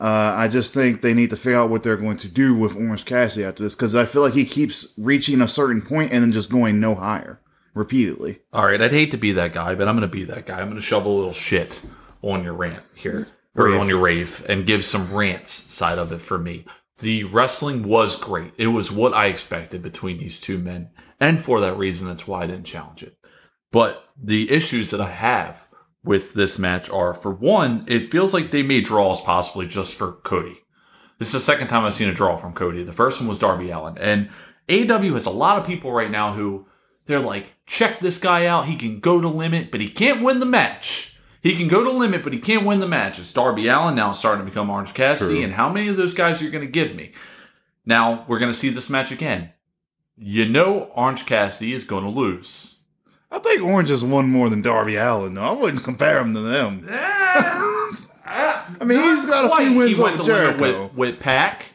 uh, I just think they need to figure out what they're going to do with Orange Cassidy after this because I feel like he keeps reaching a certain point and then just going no higher repeatedly. All right, I'd hate to be that guy, but I'm going to be that guy. I'm going to shovel a little shit on your rant here, or Rave. on your rave, and give some rants side of it for me. The wrestling was great. It was what I expected between these two men, and for that reason, that's why I didn't challenge it. But the issues that I have with this match are, for one, it feels like they made draws possibly just for Cody. This is the second time I've seen a draw from Cody. The first one was Darby Allin, and AEW has a lot of people right now who they're like, check this guy out. He can go to limit, but he can't win the match. He can go to limit, but he can't win the match. It's Darby Allin now starting to become Orange Cassidy. True. And how many of those guys are you going to give me? Now we're going to see this match again. You know, Orange Cassidy is going to lose. I think Orange has won more than Darby Allin. though. I wouldn't compare him to them. I mean, he's got a few wins he went over Jericho. with, with Pac.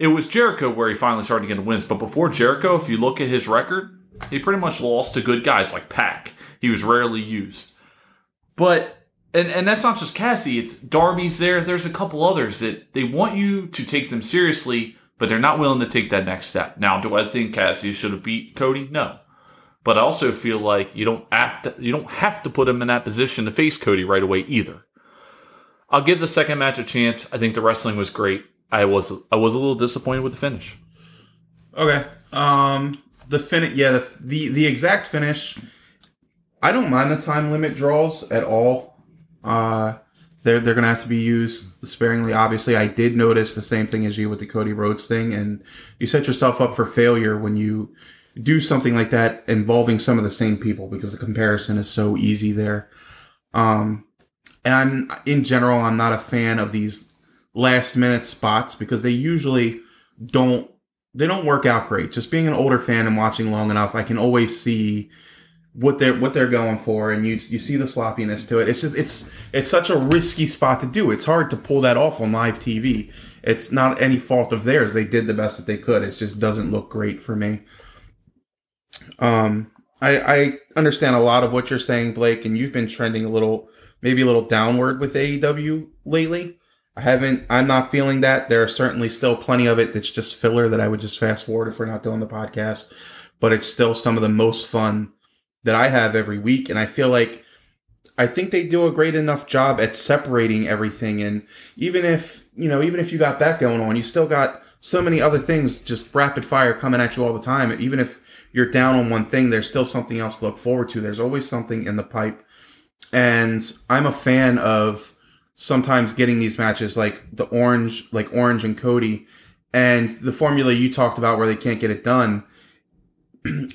It was Jericho where he finally started getting wins. But before Jericho, if you look at his record, he pretty much lost to good guys like Pac. He was rarely used. But and and that's not just Cassie. It's Darby's there. There's a couple others that they want you to take them seriously, but they're not willing to take that next step. Now, do I think Cassie should have beat Cody? No. But I also feel like you don't have to you don't have to put him in that position to face Cody right away either. I'll give the second match a chance. I think the wrestling was great. I was I was a little disappointed with the finish. Okay. Um, the finish, yeah, the, the the exact finish. I don't mind the time limit draws at all. Uh, they're they're gonna have to be used sparingly. Obviously, I did notice the same thing as you with the Cody Rhodes thing, and you set yourself up for failure when you do something like that involving some of the same people because the comparison is so easy there. Um, and I'm in general, I'm not a fan of these last minute spots because they usually don't they don't work out great. Just being an older fan and watching long enough, I can always see what they're what they're going for, and you you see the sloppiness to it. It's just it's it's such a risky spot to do. It's hard to pull that off on live TV. It's not any fault of theirs. They did the best that they could. It just doesn't look great for me. Um, I I understand a lot of what you're saying, Blake, and you've been trending a little, maybe a little downward with AEW lately. I haven't. I'm not feeling that. There are certainly still plenty of it that's just filler that I would just fast forward if we're not doing the podcast. But it's still some of the most fun that I have every week, and I feel like I think they do a great enough job at separating everything. And even if you know, even if you got that going on, you still got so many other things just rapid fire coming at you all the time. Even if you're down on one thing, there's still something else to look forward to. There's always something in the pipe. And I'm a fan of sometimes getting these matches like the orange, like Orange and Cody, and the formula you talked about where they can't get it done.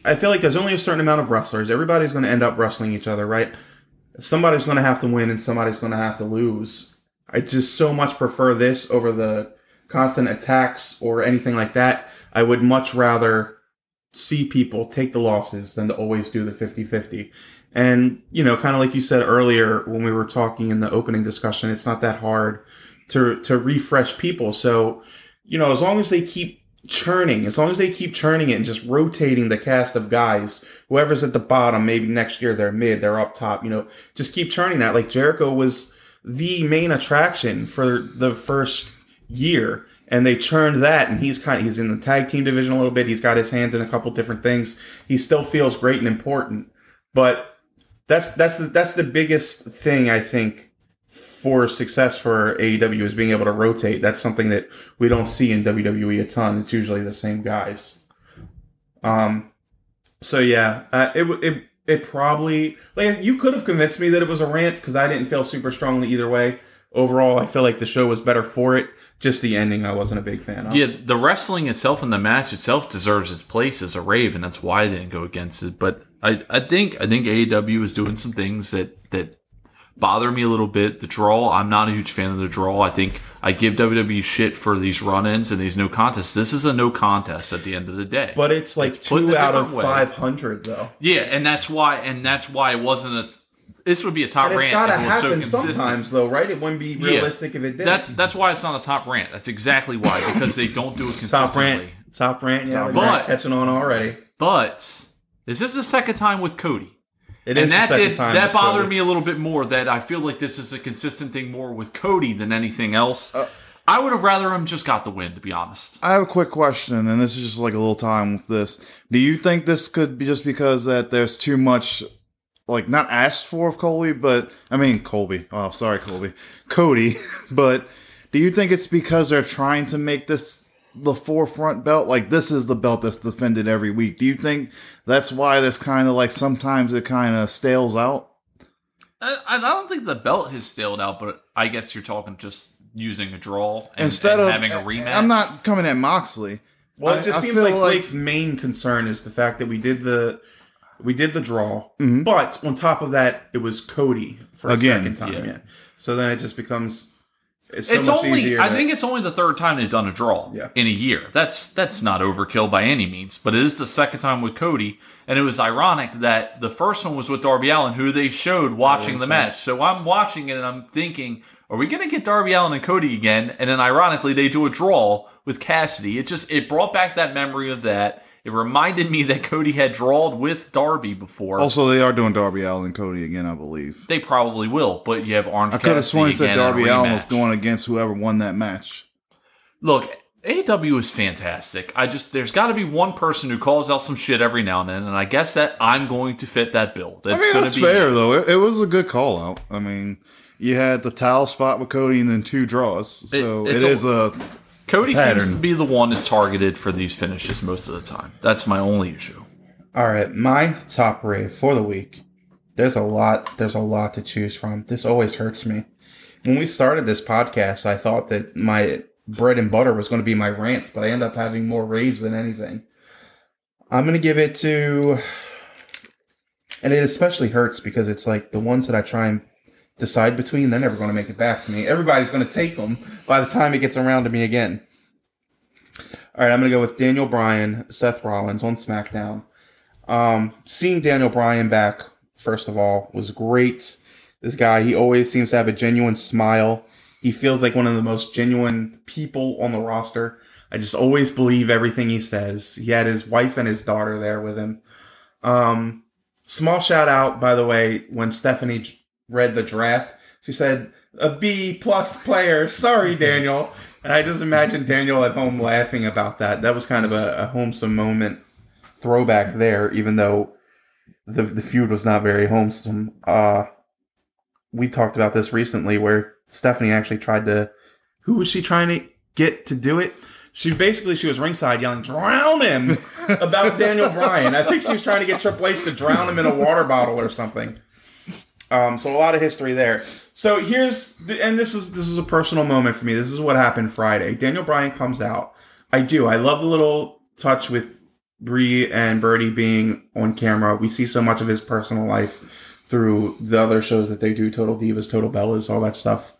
I feel like there's only a certain amount of wrestlers. Everybody's going to end up wrestling each other, right? Somebody's going to have to win and somebody's going to have to lose. I just so much prefer this over the constant attacks or anything like that. I would much rather see people take the losses than to always do the 50 50. And, you know, kind of like you said earlier when we were talking in the opening discussion, it's not that hard to, to refresh people. So, you know, as long as they keep churning, as long as they keep churning it and just rotating the cast of guys, whoever's at the bottom, maybe next year they're mid, they're up top, you know, just keep churning that. Like Jericho was the main attraction for the first year and they churned that and he's kind of he's in the tag team division a little bit. He's got his hands in a couple different things. He still feels great and important. But that's that's the, that's the biggest thing i think for success for AEW is being able to rotate that's something that we don't see in WWE a ton it's usually the same guys um so yeah uh, it it it probably like you could have convinced me that it was a rant because I didn't feel super strongly either way overall, I feel like the show was better for it. Just the ending, I wasn't a big fan of. Yeah, the wrestling itself and the match itself deserves its place as a rave, and that's why I didn't go against it. But I, I think I think AEW is doing some things that that bother me a little bit. The draw, I'm not a huge fan of the draw. I think I give WWE shit for these run-ins and these no contests. This is a no contest at the end of the day. But it's like It's two out of 500, though. yeah, and that's why and that's why it wasn't a. This would be a top And it's rant. got to if it so happen sometimes, though, right? It wouldn't be Yeah. realistic if it didn't. That's that's why it's not a top rant. That's exactly why because they don't do it consistently. top rant. Top rant. Yeah, Top rant. catching on already. But this is the second time with Cody? It and is that did, that bothered Cody. me a little bit more. That I feel like this is a consistent thing more with Cody than anything else. Uh, I would have rather him just got the win, to be honest. I have a quick question, and this is just like a little time with this. Do you think this could be just because that there's too much, like not asked for of Colby, but I mean Colby. Oh, sorry, Colby, Cody. but do you think it's because they're trying to make this the forefront belt? Like this is the belt that's defended every week. Do you think that's why this kind of like sometimes it kind of stales out? I, I don't think the belt has staled out, but I guess you're talking just using a draw and, Instead and of having a rematch. I'm not coming at Moxley. Well, it just I seems feel like, like- Blake's main concern is the fact that we did the we did the draw, Mhm. but on top of that, it was Cody for a second time. yeah. Yeah. So then it just becomes it's so it's only. I think it's only the third time they've done a draw Yeah. in a year. That's that's not overkill by any means, but it is the second time with Cody, and it was ironic that the first one was with Darby Allin, who they showed watching the match. So I'm watching it and I'm thinking, are we gonna get Darby Allin and Cody again? And then ironically, they do a draw with Cassidy. It just it brought back that memory of that. It reminded me that Cody had drawled with Darby before. Also, they are doing Darby Allin and Cody again, I believe. they probably will, but you have Orange. I could have sworn he Cassidy said again in a Darby Allin was going against whoever won that match. Look, AEW is fantastic. I just there's got to be one person who calls out some shit every now and then, and I guess that I'm going to fit that bill. That's I mean, going that's to be fair though. It, it was a good call out. I mean, you had the towel spot with Cody and then two draws, so it's a- a. Cody seems to be the one that's targeted for these finishes most of the time. That's my only issue. All right, my top rave for the week. There's a lot. There's a lot to choose from. This always hurts me. When we started this podcast, I thought that my bread and butter was going to be my rants, but I end up having more raves than anything. I'm going to give it to, and it especially hurts because it's like the ones that I try and decide between, they're never going to make it back to me. Everybody's going to take them by the time it gets around to me again. All right, I'm going to go with Daniel Bryan, Seth Rollins on SmackDown. Um, seeing Daniel Bryan back, first of all, was great. This guy, he always seems to have a genuine smile. He feels like one of the most genuine people on the roster. I just always believe everything he says. He had his wife and his daughter there with him. Um, small shout out, by the way, when Stephanie read the draft, she said, a B plus player. Sorry, Daniel. And I just imagine Daniel at home laughing about that. That was kind of a, a homesome moment throwback there, even though the the feud was not very homesome. Uh, we talked about this recently, where Stephanie actually tried to. Who was she trying to get to do it? She basically she was ringside yelling "drown him" about Daniel Bryan. I think she was trying to get Triple H to drown him in a water bottle or something. Um, so a lot of history there. So here's the, and this is this is a personal moment for me. This is what happened Friday. Daniel Bryan comes out I do. I love the little touch with Brie and Birdie being on camera. We see so much of his personal life through the other shows that they do, Total Divas, Total Bellas, all that stuff.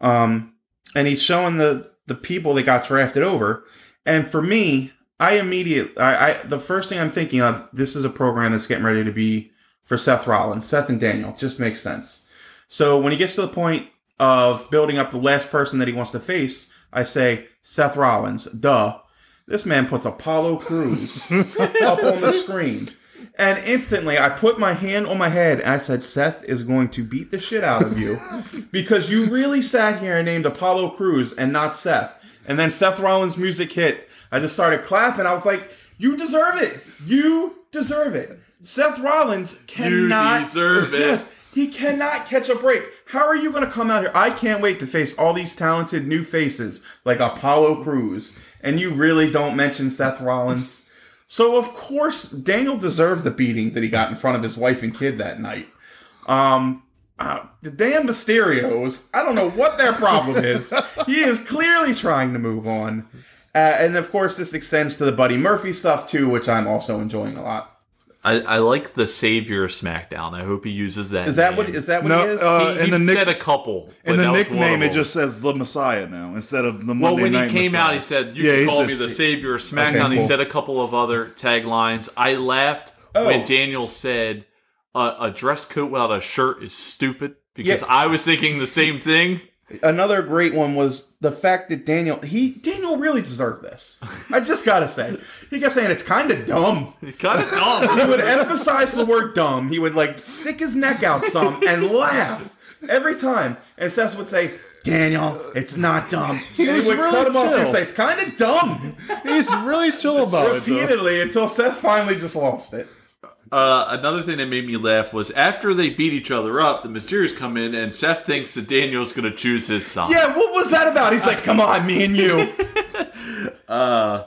Um, and he's showing the the people that got drafted over. And for me, I immediately, I, I the first thing I'm thinking of, this is a program that's getting ready to be for Seth Rollins, Seth and Daniel. Just makes sense. So when he gets to the point of building up the last person that he wants to face, I say Seth Rollins. Duh. This man puts Apollo Crews up on the screen. And instantly, I put my hand on my head and I said, Seth is going to beat the shit out of you because you really sat here and named Apollo Crews and not Seth. And then Seth Rollins' music hit. I just started clapping. I was like, You deserve it. You deserve it. Seth Rollins cannot. deserve it. Yes, he cannot catch a break. How are you going to come out here? I can't wait to face all these talented new faces like Apollo Crews. And you really don't mention Seth Rollins. So of course Daniel deserved the beating that he got in front of his wife and kid that night. Um, uh, the damn Mysterios, I don't know what their problem is. he is clearly trying to move on. Uh, and of course, this extends to the Buddy Murphy stuff too, which I'm also enjoying a lot. I, I like the savior of SmackDown. I hope he uses that. Is that name. what is that what No, he is? uh, he, in he the nick- said a couple. but In the that was one nickname, it just says the Messiah now instead of the Monday Well, when he came Messiah. out, he said, "You Yeah, can call says- me the savior of SmackDown." Okay, He said a couple of other taglines. I laughed Oh. when Daniel said, uh, "A dress coat without a shirt is stupid." Because Yeah. I was thinking the same thing. Another great one was the fact that Daniel he Daniel really deserved this. I just gotta say, he kept saying it's kind of dumb. Kind of dumb. He would emphasize the word dumb. He would like stick his neck out some and laugh every time. And Seth would say, "Daniel, it's not dumb." And he was would really cut him off and say, "It's kind of dumb." He's really chill about it. Repeatedly until Seth finally just lost it. Uh, another thing that made me laugh was after they beat each other up, the Mysterios come in and Seth thinks that Daniel's going to choose his side. Yeah, what was that about? He's like, "Come on, me and you." Uh,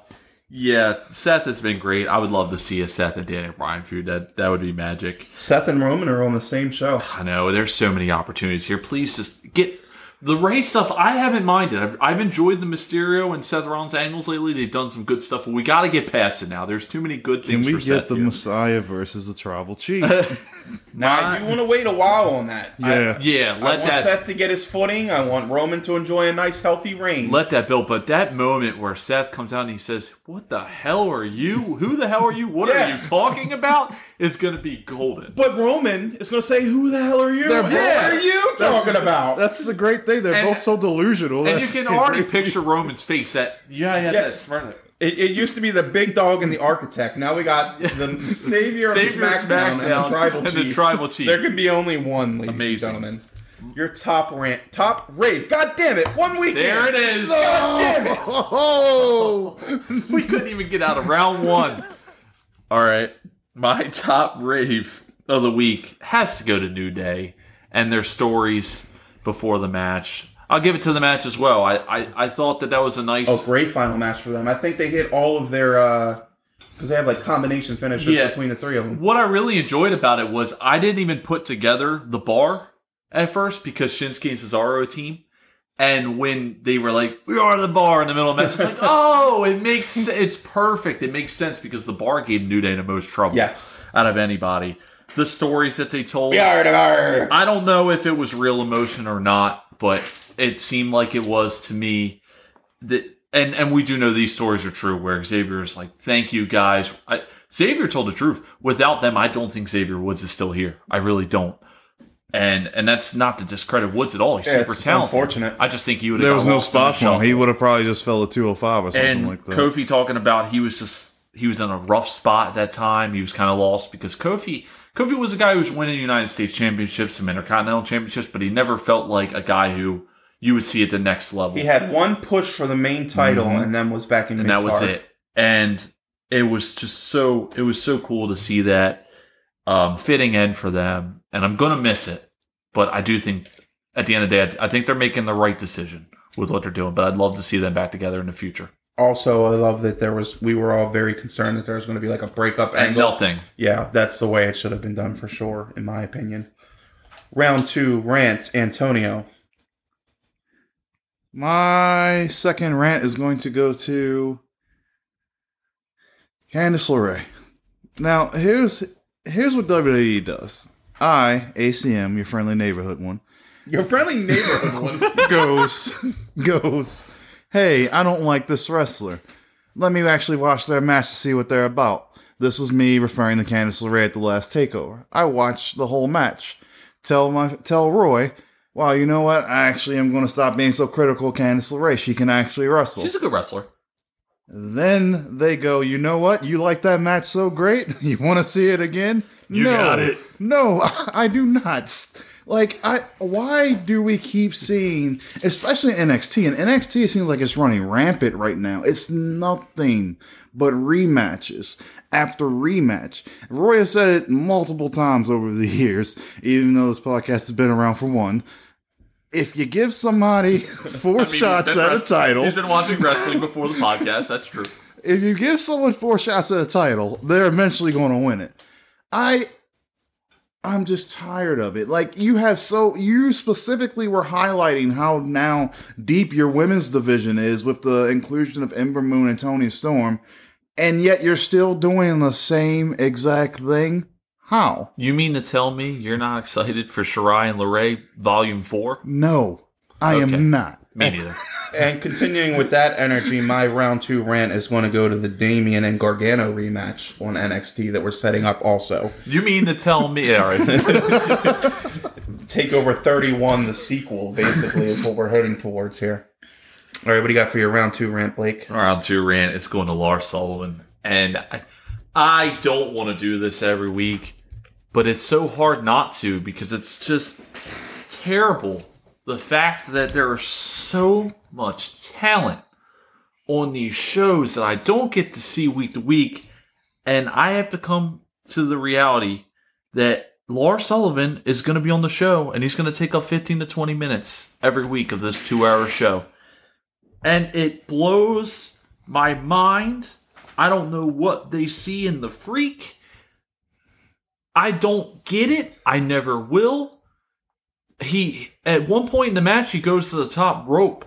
yeah, Seth has been great. I would love to see a Seth and Daniel Bryan feud. That that would be magic. Seth and Roman are on the same show. I know there's so many opportunities here. Please just get the Rey stuff. I haven't minded. I've, I've enjoyed the Mysterio and Seth Rollins angles lately. They've done some good stuff, but we got to get past it now. There's too many good things. Can we for get Seth the here. Messiah versus the Tribal Chief? Now My- I do want to wait a while on that. I- yeah. yeah, I, let want that Seth to get his footing. I want Roman to enjoy a nice, healthy reign. let that build. But that moment where Seth comes out and he says, "What the hell are you? Who the hell are you? What Yeah. are you talking about?" Is going to be golden. but Roman is going to say, "Who the hell are you? They're What both- are you talking about?" That's the great thing. They're And- both so delusional. And you can already picture Roman's face. That yeah, yeah, Yeah. that smart. It, it used to be the big dog and the architect. Now we got the savior of Savior of SmackDown, and the tribal and chief. the tribal chief. There can be only one, ladies Amazing. and gentlemen. Your top rant, top rave. God damn it! One weekend. There it is. God damn it! Oh, we couldn't even get out of round one. All right, my top rave of the week has to go to New Day and their stories before the match. I'll give it to the match as well. I I, I thought that that was a nice. Oh, great final match for them. I think they hit all of their uh, because they have like combination finishes Yeah. between the three of them. What I really enjoyed about it was I didn't even put together the bar at first because Shinsuke and Cesaro team. And when they were like, "We are the bar" in the middle of the match, it's like, "Oh, it makes it's perfect. It makes sense because the bar gave New Day the most trouble Yes. out of anybody. The stories that they told, We are the bar. I don't know if it was real emotion or not, but it seemed like it was to me. That and and we do know these stories are true. Where Xavier's like, "Thank you guys." I, Xavier told the truth. Without them, I don't think Xavier Woods is still here. I really don't. And and that's not to discredit Woods at all. He's Yeah, super it's talented. unfortunate. I just think he would have. there was no spot for him. He would have probably just fell to 205 or something and like that. Kofi talking about he was just he was in a rough spot at that time. He was kind of lost because Kofi Kofi was a guy who was winning United States championships, some intercontinental championships, but he never felt like a guy who you would see at the next level. He had one push for the main title Mhm. and then was back in and that was it. And it was just so it was so cool to see that um, fitting end for them. And I'm gonna miss it, but I do think at the end of the day, I I think they're making the right decision with what they're doing. But I'd love to see them back together in the future. Also, I love that there was. We were all very concerned that there was going to be like a breakup And angle. nothing. Yeah, that's the way it should have been done for sure, in my opinion. Round two, rant, Antonio. My second rant is going to go to Candice LeRae. Now here's here's what WWE does. I, ACM, your friendly neighborhood one, Your friendly neighborhood one. goes goes, Hey, I don't like this wrestler. Let me actually watch their match to see what they're about. This was me referring to Candice LeRae at the last takeover. I watched the whole match. Tell my tell Roy, wow, you know what? I actually am gonna stop being so critical of Candice LeRae. She can actually wrestle. She's a good wrestler. Then they go, you know what? You like that match so great? You want to see it again? You no, got it. No, I do not. Like, I why do we keep seeing, especially NXT, and NXT seems like it's running rampant right now. It's nothing but rematches after rematch. Roy has said it multiple times over the years, even though this podcast has been around for one. If you give somebody four I mean, shots at a title, He's been watching wrestling before the podcast. That's true. if you give someone four shots at a title, they're eventually going to win it. I I'm just tired of it. Like you have so you specifically were highlighting how now deep your women's division is with the inclusion of Ember Moon and Toni Storm, and yet you're still doing the same exact thing. How? You mean to tell me you're not excited for Shirai and LeRae Volume Four? No, I Okay. am not. Me neither. and continuing with that energy, my round two rant is going to go to the Damian and Gargano rematch on NXT that we're setting up also. You mean to tell me? All right. Takeover 31, the sequel, basically, is what we're heading towards here. All right, what do you got for your round two rant, Blake? Round two rant. It's going to Lars Sullivan, and I, I don't want to do this every week, but it's so hard not to because it's just terrible. The fact that there is so much talent on these shows that I don't get to see week to week, and I have to come to the reality that Lars Sullivan is going to be on the show, and he's going to take up 15 to 20 minutes every week of this two-hour show and it blows my mind. I don't know what they see in the freak. I don't get it. I never will. He at one point in the match he goes to the top rope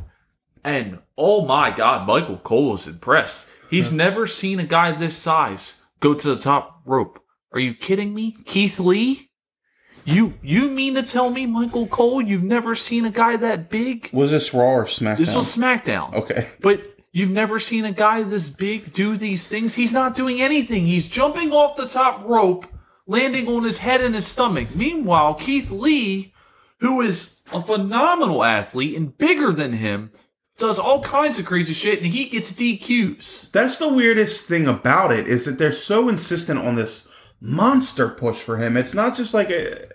and oh my god, Michael Cole is impressed. He's never seen a guy this size go to the top rope. Are you kidding me? Keith Lee? You you mean to tell me Michael Cole you've never seen a guy that big? Was this Raw or SmackDown? This was SmackDown. okay. But you've never seen a guy this big do these things. He's not doing anything. He's jumping off the top rope, landing on his head and his stomach. Meanwhile, Keith Lee, who is a phenomenal athlete and bigger than him, does all kinds of crazy shit and he gets DQs. That's the weirdest thing about it is that they're so insistent on this monster push for him. It's not just like a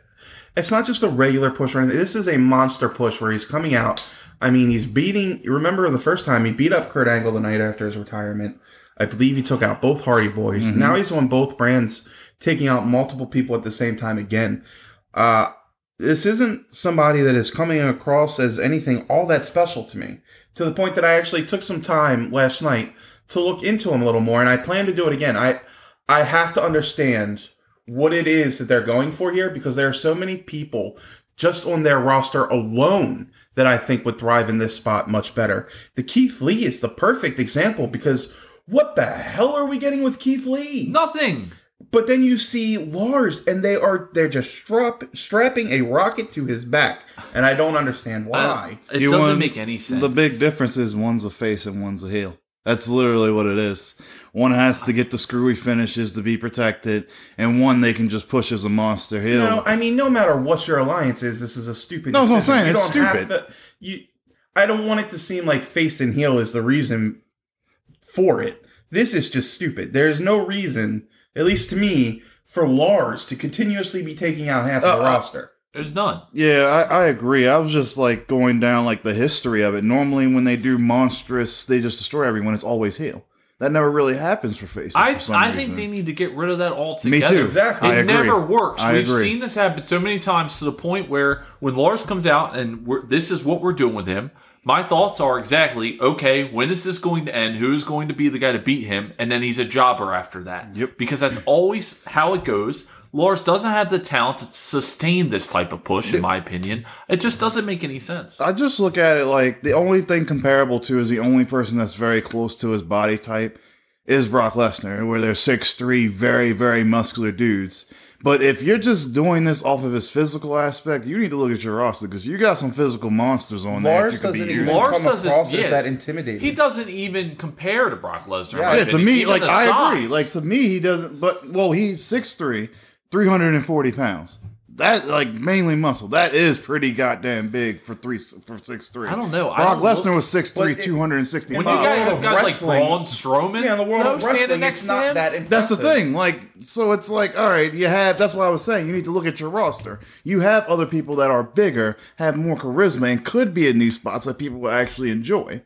it's not just a regular push or anything. This is a monster push where he's coming out. I mean, he's beating remember the first time he beat up Kurt Angle the night after his retirement. I believe he took out both Hardy Boys. Mm-hmm. Now he's on both brands, taking out multiple people at the same time again. Uh this isn't somebody that is coming across as anything all that special to me. To the point that I actually took some time last night to look into him a little more, and I plan to do it again. I I have to understand what it is that they're going for here because there are so many people just on their roster alone that I think would thrive in this spot much better. The Keith Lee is the perfect example because what the hell are we getting with Keith Lee? Nothing. But then you see Lars, and they are they're just strap, strapping a rocket to his back, and I don't understand why. Uh, it You doesn't want- make any sense. The big difference is one's a face and one's a heel. That's literally what it is. One has to get the screwy finishes to be protected, and one they can just push as a monster heel. No, I mean, no matter what your alliance is, this is a stupid. No, that's what I'm saying, You it's stupid. to- you, I don't want it to seem like face and heel is the reason for it. This is just stupid. There's no reason, at least to me, for Lars to continuously be taking out half Uh, the uh, roster. There's none. Yeah, I, I agree. I was just like going down like the history of it. Normally, when they do monstrous, they just destroy everyone. It's always heel. That never really happens for faces. I, for some I think they need to get rid of that altogether. Me too. Exactly. I It agree. never works. I We've agree. seen this happen so many times to the point where when Lars comes out and we're, this is what we're doing with him, my thoughts are exactly okay. When is this going to end? Who's going to be the guy to beat him? And then he's a jobber after that. Yep. Because that's always how it goes. Lars doesn't have the talent to sustain this type of push, in my opinion. It just doesn't make any sense. I just look at it like the only thing comparable to is the only person that's very close to his body type is Brock Lesnar, where they're six three, very very muscular dudes. But if you're just doing this off of his physical aspect, you need to look at your roster because you got some physical monsters on there. that Lars you could doesn't using. even Lars come doesn't- across yeah. as that intimidating. He doesn't even compare to Brock Lesnar. Yeah. Yeah, to me, Even like the I agree. Like to me, he doesn't. But well, he's 6'3", 340 pounds. That like mainly muscle. That is pretty goddamn big for three for six three. I don't know. I Brock don't Lesnar look- was 6'3", But 265. when you the guys world have guys like wrestling- Braun Strowman, yeah, in the world no, of wrestling, next it's not him, that impressive. That's the thing. Like, so it's like, all right, you have. That's why I was saying you need to look at your roster. You have other people that are bigger, have more charisma, and could be in these spots that people will actually enjoy.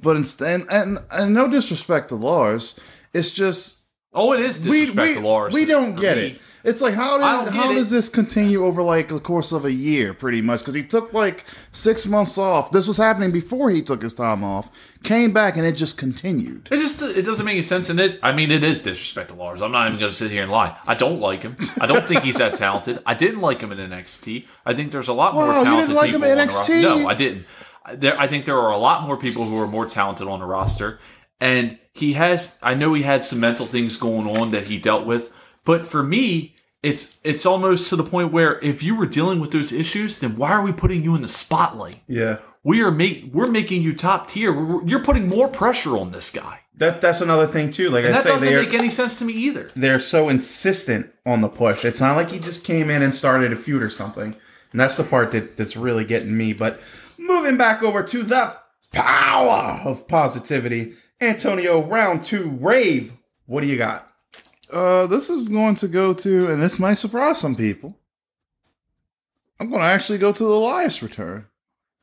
But instead, and, and no disrespect to Lars, it's just Oh, it is we disrespect we, to Lars. we don't get me. it. It's like how did, how it. does this continue over like the course of a year, pretty much? Because he took like six months off. This was happening before he took his time off. Came back and it just continued. It just it doesn't make any sense, and it. I mean, it is disrespect to Lars. I'm not even going to sit here and lie. I don't like him. I don't think he's that talented. I didn't like him in NXT. I think there's a lot more Wow, you talented didn't like him people in the roster. NXT? No, I didn't. There, I think there are a lot more people who are more talented on the roster, and he has. I know he had some mental things going on that he dealt with, but for me. It's it's almost to the point where if you were dealing with those issues, then why are we putting you in the spotlight? Yeah. We are make we're making you top tier. We're- You're putting more pressure on this guy. That that's another thing too. Like And I that say, doesn't make any sense to me either. they're so insistent on the push. It's not like he just came in and started a feud or something. And that's the part that, that's really getting me. But moving back over to the power of positivity, Antonio, round two, rave. What do you got? Uh, this is going to go to, and this might surprise some people. I'm going to actually go to the Elias return.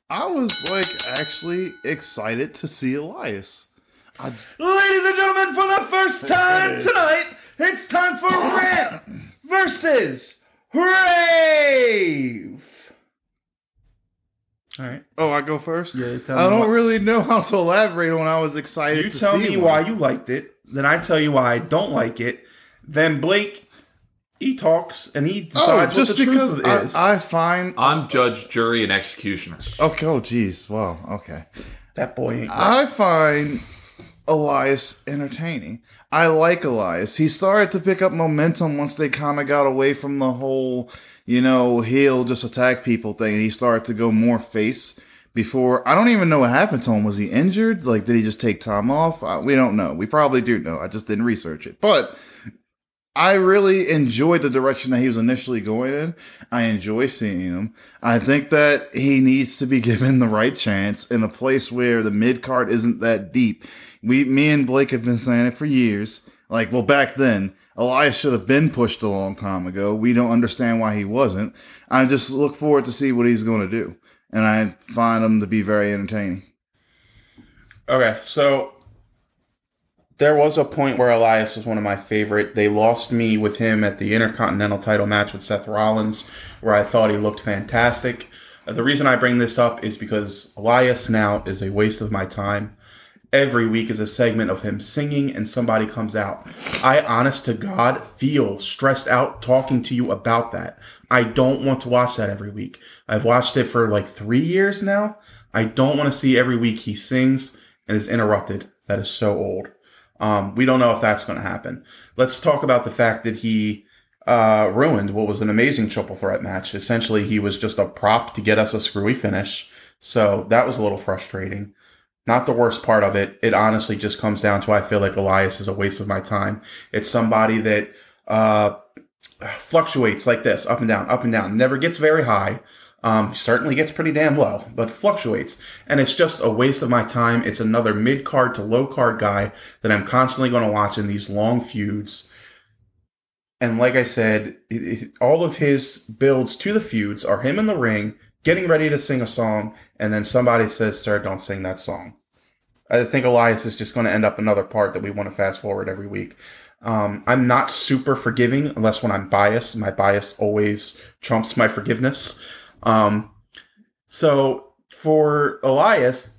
I was like actually excited to see Elias. Ladies and gentlemen, for the first time tonight, it's time for Rant versus Rave. All right. Oh, I go first. Yeah, tell I me don't what- really know how to elaborate on. I was excited. You to tell see me him. why you liked it, then I tell you why I don't like it. Then Blake, he talks and he Oh, decides what just the because truth I, is. I find. I'm judge, jury, and executioner. okay. Oh, jeez. Wow. Okay. that boy ain't. I find Elias entertaining. I like Elias. He started to pick up momentum once they kind of got away from the whole, you know, he'll just attack people thing. And he started to go more face before. I don't even know what happened to him. Was he injured? Like, did he just take time off? Uh, we don't know. We probably do know. I just didn't research it. But I really enjoyed the direction that he was initially going in. I enjoy seeing him. I think that he needs to be given the right chance in a place where the mid card isn't that deep. We, me and Blake have been saying it for years. Like, well, back then, Elias should have been pushed a long time ago. We don't understand why he wasn't. I just look forward to see what he's going to do. And I find him to be very entertaining. Okay, so there was a point where Elias was one of my favorite. They lost me with him at the Intercontinental title match with Seth Rollins, where I thought he looked fantastic. Uh, The reason I bring this up is because Elias now is a waste of my time. Every week is a segment of him singing and somebody comes out. I, honest to God, feel stressed out talking to you about that. I don't want to watch that every week. I've watched it for like three years now. I don't want to see every week he sings and is interrupted. That is so old. Um, we don't know if that's going to happen. Let's talk about the fact that he uh, ruined what was an amazing triple threat match. Essentially, he was just a prop to get us a screwy finish. So that was a little frustrating. Not the worst part of it. It honestly just comes down to I feel like Elias is a waste of my time. It's somebody that uh, fluctuates like this, up and down, up and down, never gets very high. Um, certainly gets pretty damn low, but fluctuates. And it's just a waste of my time. It's another mid card to low card guy that I'm constantly going to watch in these long feuds. And like I said, it, it, all of his builds to the feuds are him in the ring, getting ready to sing a song, and then somebody says, Sir, don't sing that song. I think Elias is just going to end up another part that we want to fast forward every week. Um, I'm not super forgiving unless when I'm biased. My bias always trumps my forgiveness. Um, so for Elias,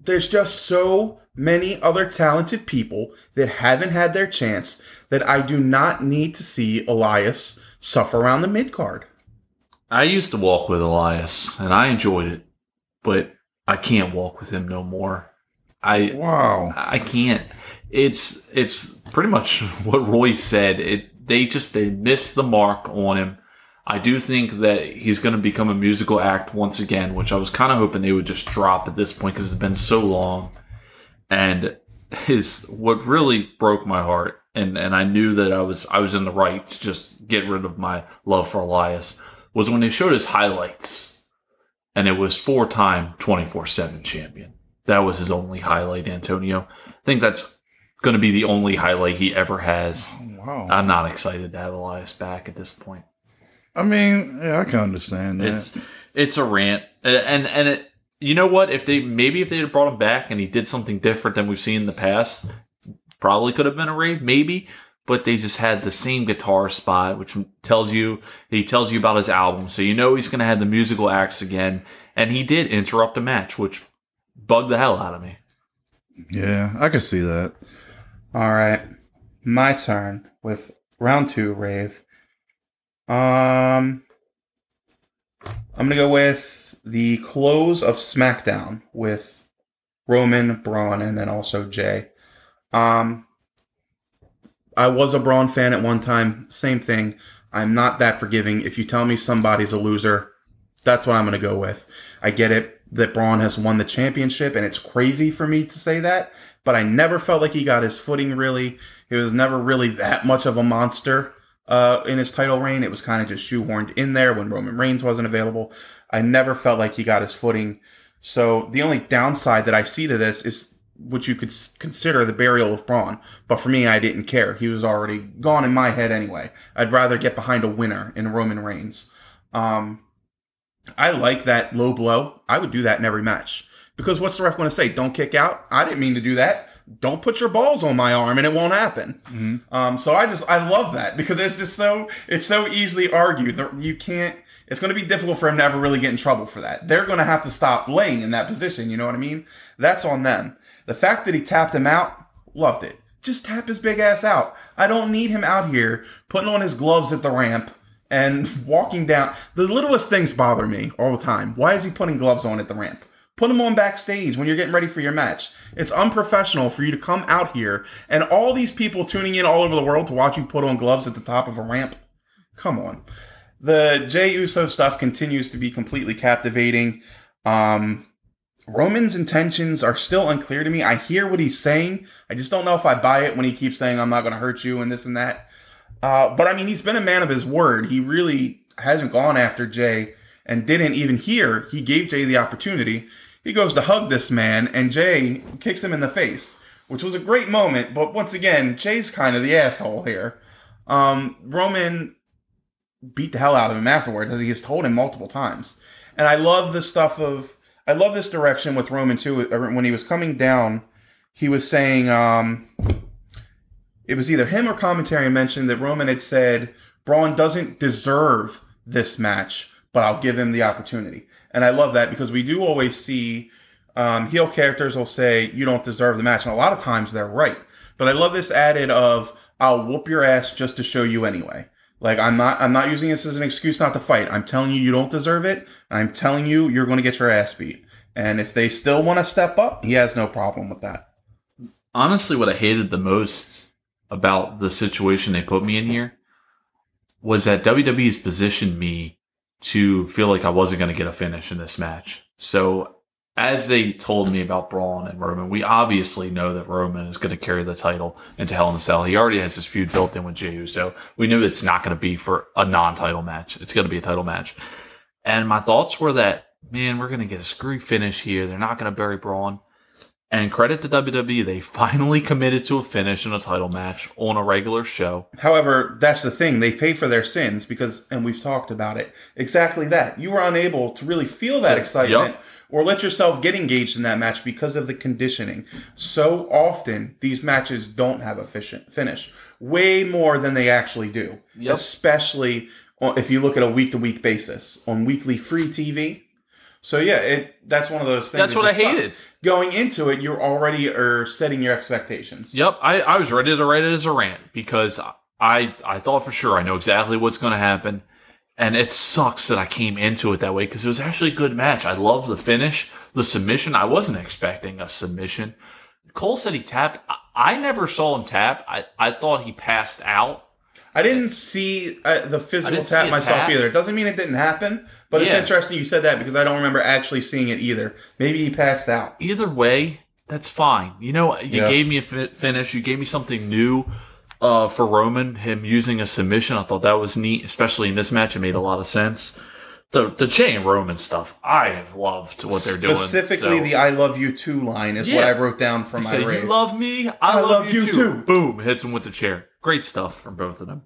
there's just so many other talented people that haven't had their chance that I do not need to see Elias suffer around the mid card. I used to walk with Elias, and I enjoyed it, but I can't walk with him no more. I Wow. I can't. It's it's pretty much what Roy said. It they just they missed the mark on him. I do think that he's going to become a musical act once again, which I was kind of hoping they would just drop at this point because it's been so long. And his what really broke my heart, and and I knew that I was I was in the right to just get rid of my love for Elias was when they showed his highlights, and it was four time twenty four seven champion. That was his only highlight, Antonio. I think that's going to be the only highlight he ever has. Oh, wow. I'm not excited to have Elias back at this point. I mean, yeah, I can understand that. It's it's a rant, and and it. You know what? If they maybe if they had brought him back and he did something different than we've seen in the past, probably could have been a rave, maybe. But they just had the same guitar spot, which tells you he tells you about his album, so you know he's going to have the musical acts again. And he did interrupt the match, which bugged the hell out of me. yeah, I can see that. All right, my turn with round two rave. Um, I'm gonna go with the close of SmackDown with Roman, Braun, and then also Jey. Um, I was a Braun fan at one time. Same thing. I'm not that forgiving. If you tell me somebody's a loser, that's what I'm gonna go with. I get it that Braun has won the championship, and it's crazy for me to say that, but I never felt like he got his footing really. He was never really that much of a monster uh, in his title reign. It was kind of just shoehorned in there when Roman Reigns wasn't available. I never felt like he got his footing. So the only downside that I see to this is what you could consider the burial of Braun. But for me, I didn't care. He was already gone in my head anyway. I'd rather get behind a winner in Roman Reigns. Um, I like that low blow. I would do that in every match. Because what's the ref going to say? Don't kick out? I didn't mean to do that. Don't put your balls on my arm and it won't happen. Um, so I just, I love that because it's just so, it's so easily argued. There- You can't, it's going to be difficult for him to ever really get in trouble for that. They're going to have to stop laying in that position. You know what I mean? That's on them. The fact that he tapped him out, loved it. Just tap his big ass out. I don't need him out here putting on his gloves at the ramp and walking down. The littlest things bother me all the time. Why is he putting gloves on at the ramp? Put them on backstage when you're getting ready for your match. It's unprofessional for you to come out here and all these people tuning in all over the world to watch you put on gloves at the top of a ramp. Come on. The Jey Uso stuff continues to be completely captivating. Um, Roman's intentions are still unclear to me. I hear what he's saying. I just don't know if I buy it when he keeps saying, I'm not going to hurt you and this and that. Uh, but I mean, he's been a man of his word. He really hasn't gone after Jey and didn't even hear. He gave Jey the opportunity. He goes to hug this man, and Jey kicks him in the face, which was a great moment. But once again, Jey's kind of the asshole here. Um, Roman beat the hell out of him afterwards, as he has told him multiple times. And I love the stuff of, I love this direction with Roman too. uh, When he was coming down, he was saying, um, it was either him or commentary mentioned that Roman had said Braun doesn't deserve this match, but I'll give him the opportunity. And I love that because we do always see um, heel characters will say you don't deserve the match, and a lot of times they're right. But I love this added of I'll whoop your ass just to show you anyway. Like I'm not I'm not using this as an excuse not to fight. I'm telling you you don't deserve it. I'm telling you you're going to get your ass beat. And if they still want to step up, he has no problem with that. honestly what I hated the most about the situation they put me in here was that WWE's positioned me to feel like I wasn't going to get a finish in this match. So as they told me about Braun and Roman, we obviously know that Roman is going to carry the title into Hell in a Cell. He already has his feud built in with Jey Uso. We knew it's not going to be for a non-title match. It's going to be a title match. And my thoughts were that, man, we're going to get a screwy finish here. They're not going to bury Braun. And credit to WWE, they finally committed to a finish in a title match on a regular show. However, that's the thing. They pay for their sins because, and we've talked about it, exactly that. You were unable to really feel that So, excitement yup. Or let yourself get engaged in that match because of the conditioning. So often, these matches don't have a finish, way more than they actually do, Yep. especially if you look at a week to week basis on weekly free TV. So yeah, it that's one of those things. That's that what I just sucks. hated. Going into it, you're already are setting your expectations. Yep, I, I was ready to write it as a rant because I I thought for sure I know exactly what's going to happen, And it sucks that I came into it that way because it was actually a good match. I love the finish, the submission. I wasn't expecting a submission. Cole said he tapped. I, I never saw him tap. I, I thought he passed out. I didn't see uh, the physical tap myself tap. either. It doesn't mean it didn't happen, but it's interesting you said that because I don't remember actually seeing it either. Maybe he passed out. Either way, that's fine. You know, you Yeah. gave me a fi- finish. You gave me something new uh, for Roman. Him using a submission. I thought that was neat, especially in this match. It made a lot of sense. The the Jey and Roman stuff, I have loved what they're doing. Specifically, so- the "I love you too" line is what I wrote down from my said, rave. "You love me, I, love, love you, you too. too. Boom! Hits him with the chair. Great stuff from both of them.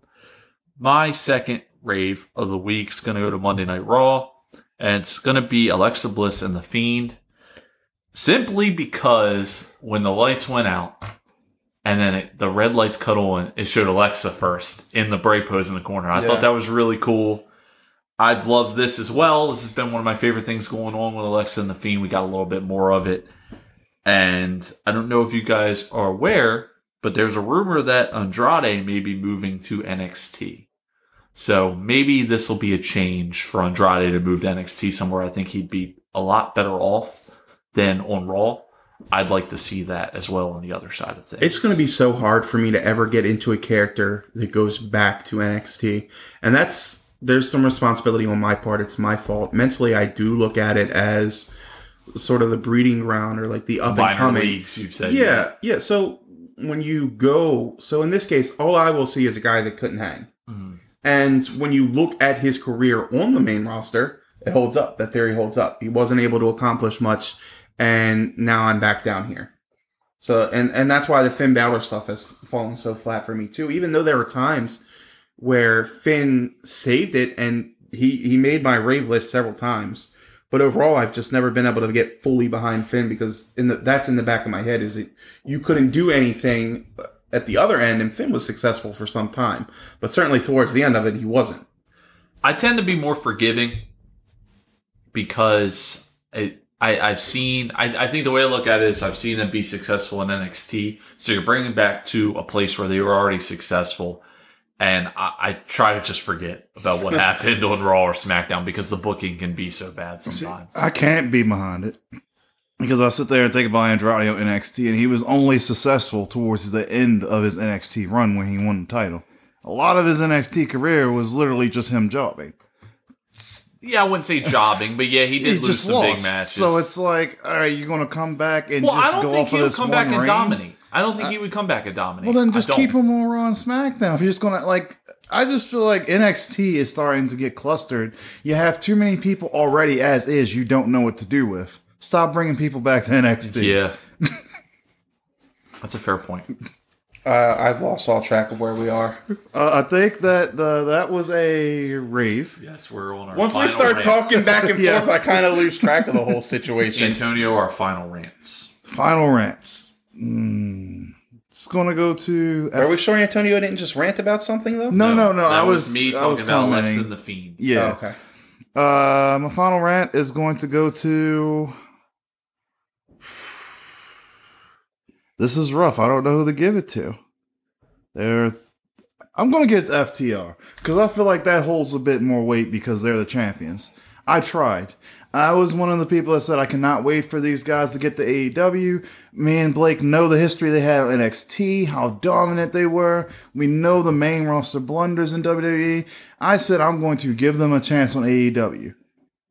My second rave of the week is going to go to Monday Night Raw, and it's going to be Alexa Bliss and the Fiend. Simply because when the lights went out, and then it, the red lights cut on, it showed Alexa first in the Bray pose in the corner. I Yeah. thought that was really cool. I've loved this as well. This has been one of my favorite things going on with Alexa and the Fiend. We got a little bit more of it. And I don't know if you guys are aware, but there's a rumor that Andrade may be moving to NXT. So maybe this will be a change for Andrade to move to NXT somewhere. I think he'd be a lot better off than on Raw. I'd like to see that as well on the other side of things. It's going to be so hard for me to ever get into a character that goes back to NXT. And that's, there's some responsibility on my part. It's my fault. Mentally, I do look at it as sort of the breeding ground or like the up and coming. leagues. You've said Yeah, yeah. So when you go, so in this case, all I will see is a guy that couldn't hang. Mhm. And when you look at his career on the main roster, it holds up. That theory holds up. He wasn't able to accomplish much, and now I'm back down here. So, and and that's why the Finn Balor stuff has fallen so flat for me too. Even though there were times where Finn saved it, and he he made my rave list several times. But overall, I've just never been able to get fully behind Finn because in the that's in the back of my head is that you couldn't do anything at the other end, and Finn was successful for some time, but certainly towards the end of it, he wasn't. I tend to be more forgiving because it, I, I've seen. I, I think the way I look at it is I've seen them be successful in NXT. So you're bringing back to a place where they were already successful, and I, I try to just forget about what happened on Raw or SmackDown because the booking can be so bad sometimes. I can't be behind it because I sit there and think about Andrade on NXT, and he was only successful towards the end of his NXT run when he won the title. A lot of his NXT career was literally just him jobbing. Yeah, I wouldn't say jobbing, but yeah, he did He lose some lost. big matches. So it's like, all right, you're going to come back and well, I just don't go think off he of would this come back and dominate. I don't think he would come back and dominate. Well, then just keep him on Raw and SmackDown. If you're just gonna like, I just feel like NXT is starting to get clustered. You have too many people already as is. You don't know what to do with. Stop bringing people back to NXT. Yeah, that's a fair point. Uh, I've lost all track of where we are. Uh, I think that uh, that was a rave. Yes, we're on our. Once we start rant. talking back and forth, Yes. I kind of lose track of the whole situation. Antonio, our final rants. Final rants. Mm, it's gonna go to. Are we sure Antonio didn't just rant about something though? No, no, no. That I was, was me I was about Alexa commenting. and the Fiend. Yeah. Oh, okay. Uh, my final rant is going to go to. This is rough. I don't know who to give it to. There, I'm going to get FTR because I feel like that holds a bit more weight because they're the champions. I tried. I was one of the people that said I cannot wait for these guys to get to AEW. Me and Blake know the history they had on NXT, how dominant they were. We know the main roster blunders in WWE. I said I'm going to give them a chance on AEW.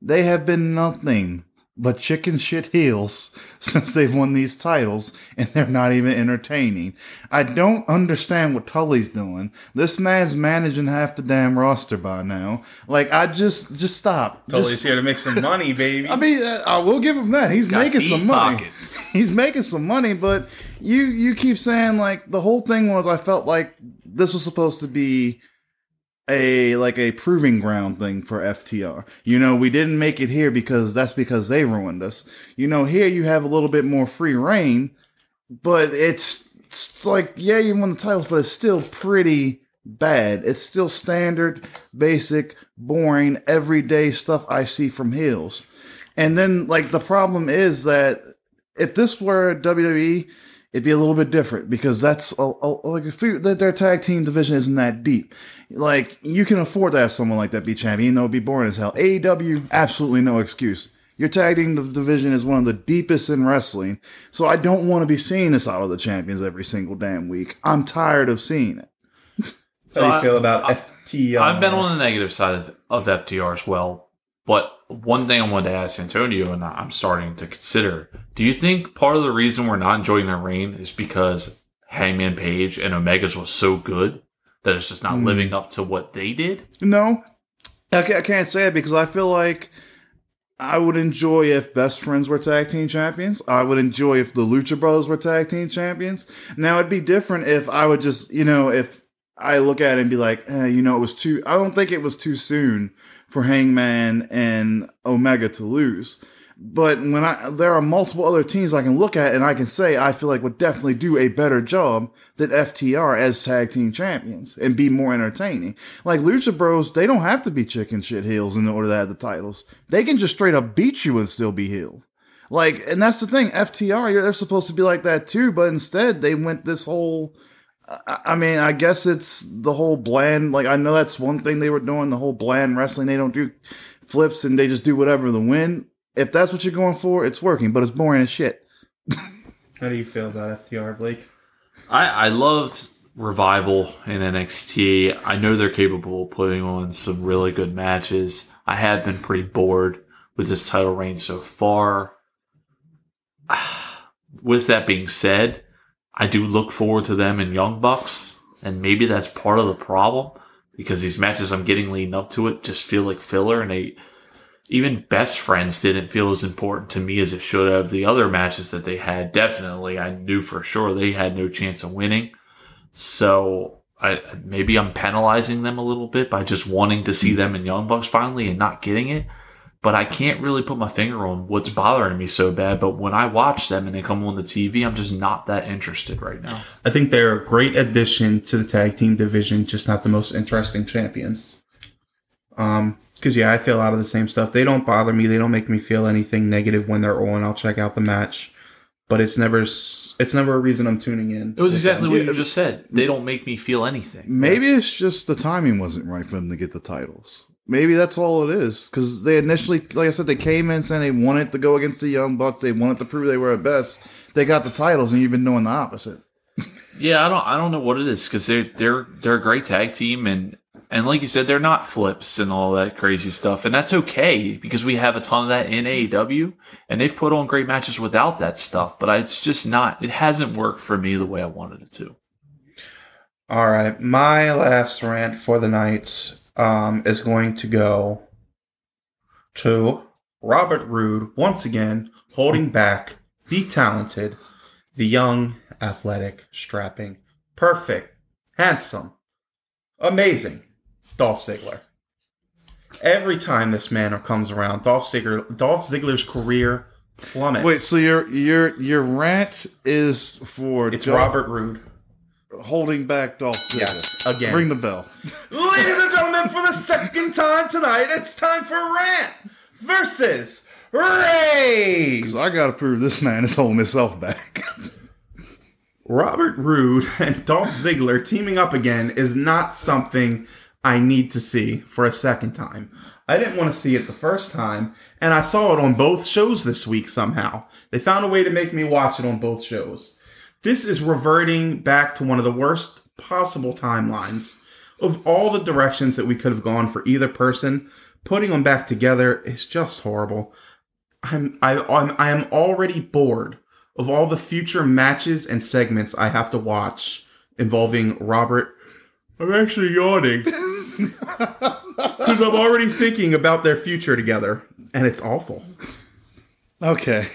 They have been nothing but chicken shit heels since they've won these titles, and they're not even entertaining. I don't understand what Tully's doing. This man's managing half the damn roster by now. Like, I just, just stop. Tully's Just- here to make some money, baby. I mean, uh, I will give him that. He's Got making some money. pockets. He's making some money, but you you keep saying like the whole thing was I felt like this was supposed to be a like a proving ground thing for FTR. You know, we didn't make it here because that's because they ruined us. You know, here you have a little bit more free reign, but it's, it's like yeah, you won the titles, but it's still pretty bad. It's still standard, basic, boring, everyday stuff I see from heels. And then like the problem is that if this were WWE, it'd be a little bit different because that's a, a, like if you, their tag team division isn't that deep. Like you can afford to have someone like that be champion, even though it'd be boring as hell. AEW, absolutely no excuse. Your tag team division is one of the deepest in wrestling, so I don't want to be seeing this out of the champions every single damn week. I'm tired of seeing it. How do you I- feel about I- FTR? I've been on the negative side of, of FTR as well. But one thing I wanted to ask Antonio, and I'm starting to consider: Do you think part of the reason we're not enjoying their reign is because Hangman Page and Omega's was so good that it's just not Hmm. living up to what they did? No, I can't, I can't say it because I feel like I would enjoy if Best Friends were tag team champions. I would enjoy if the Lucha Brothers were tag team champions. Now it'd be different if I would just, you know, if I look at it and be like, eh, you know, it was too. I don't think it was too soon for Hangman and Omega to lose. But when I there are multiple other teams I can look at and I can say I feel like would definitely do a better job than FTR as tag team champions and be more entertaining. Like Lucha Bros, they don't have to be chicken shit heels in order to have the titles. They can just straight up beat you and still be heel. Like, and that's the thing. FTR, they're supposed to be like that too, but instead they went this whole. I I mean, I guess it's the whole bland. Like, I know that's one thing they were doing. The whole bland wrestling. They don't do flips and they just do whatever to win. If that's what you're going for, it's working, but it's boring as shit. How do you feel about FTR, Blake? I, I loved Revival in NXT. I know they're capable of putting on some really good matches. I have been pretty bored with this title reign so far. With that being said, I do look forward to them in Young Bucks, and maybe that's part of the problem because these matches I'm getting leading up to it just feel like filler, and they even best friends didn't feel as important to me as it should have. The other matches that they had, definitely, I knew for sure they had no chance of winning. So I maybe I'm penalizing them a little bit by just wanting to see them in Young Bucks finally and not getting it. But I can't really put my finger on what's bothering me so bad. But when I watch them and they come on the TV, I'm just not that interested right now. I think they're a great addition to the tag team division, just not the most interesting champions. Um, because yeah, I feel a lot of the same stuff. They don't bother me. They don't make me feel anything negative when they're on. I'll check out the match, but it's never it's never a reason I'm tuning in. It was exactly what Yeah. you just said. They don't make me feel anything. Maybe it's just the timing wasn't right for them to get the titles. Maybe that's all it is. Because they initially, like I said, they came in saying they wanted to go against the Young Bucks. They wanted to prove they were at best. They got the titles, and you've been doing the opposite. Yeah, I don't I don't know what it is because they're they're they're a great tag team and and like you said, they're not flips and all that crazy stuff, and that's okay because we have a ton of that in AEW, and they've put on great matches without that stuff. But I, it's just not. It hasn't worked for me the way I wanted it to. All right, my last rant for the night um, is going to go to Robert Roode once again, holding back the talented, the young, athletic, strapping, perfect, handsome, amazing Dolph Ziggler. Every time this man comes around, Dolph Ziggler, Dolph Ziggler's career plummets. Wait, so your your your rant is for it's Dolph Robert Roode. holding back Dolph Ziggler. Yes, again. Ring the bell. Ladies and gentlemen, for the second time tonight, it's time for Rant versus Rage. So I got to prove this man is holding himself back. Robert Roode and Dolph Ziggler teaming up again is not something I need to see for a second time. I didn't want to see it the first time, and I saw it on both shows this week somehow. They found a way to make me watch it on both shows. This is reverting back to one of the worst possible timelines of all the directions that we could have gone for either person. Putting them back together is just horrible. I'm I, I'm I am already bored of all the future matches and segments I have to watch involving Robert. I'm actually yawning because I'm already thinking about their future together, and it's awful. Okay.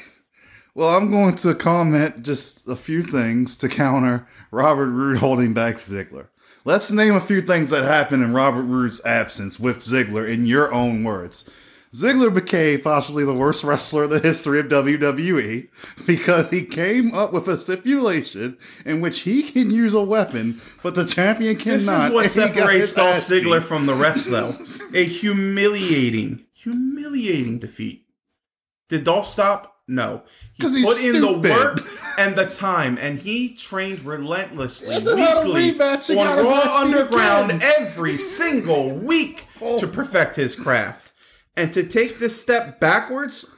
Well, I'm going to comment just a few things to counter Robert Roode holding back Ziggler. Let's name a few things that happened in Robert Roode's absence with Ziggler in your own words. Ziggler became possibly the worst wrestler in the history of WWE because he came up with a stipulation in which he can use a weapon, but the champion cannot. This is what separates Dolph. Ziggler from the rest, though. A humiliating, humiliating defeat. Did Dolph stop? No. He 'Cause he's put in the work and the time, and he trained relentlessly, And without a weekly, rematch, he on Raw Underground every single week Oh. to perfect his craft. And to take this step backwards,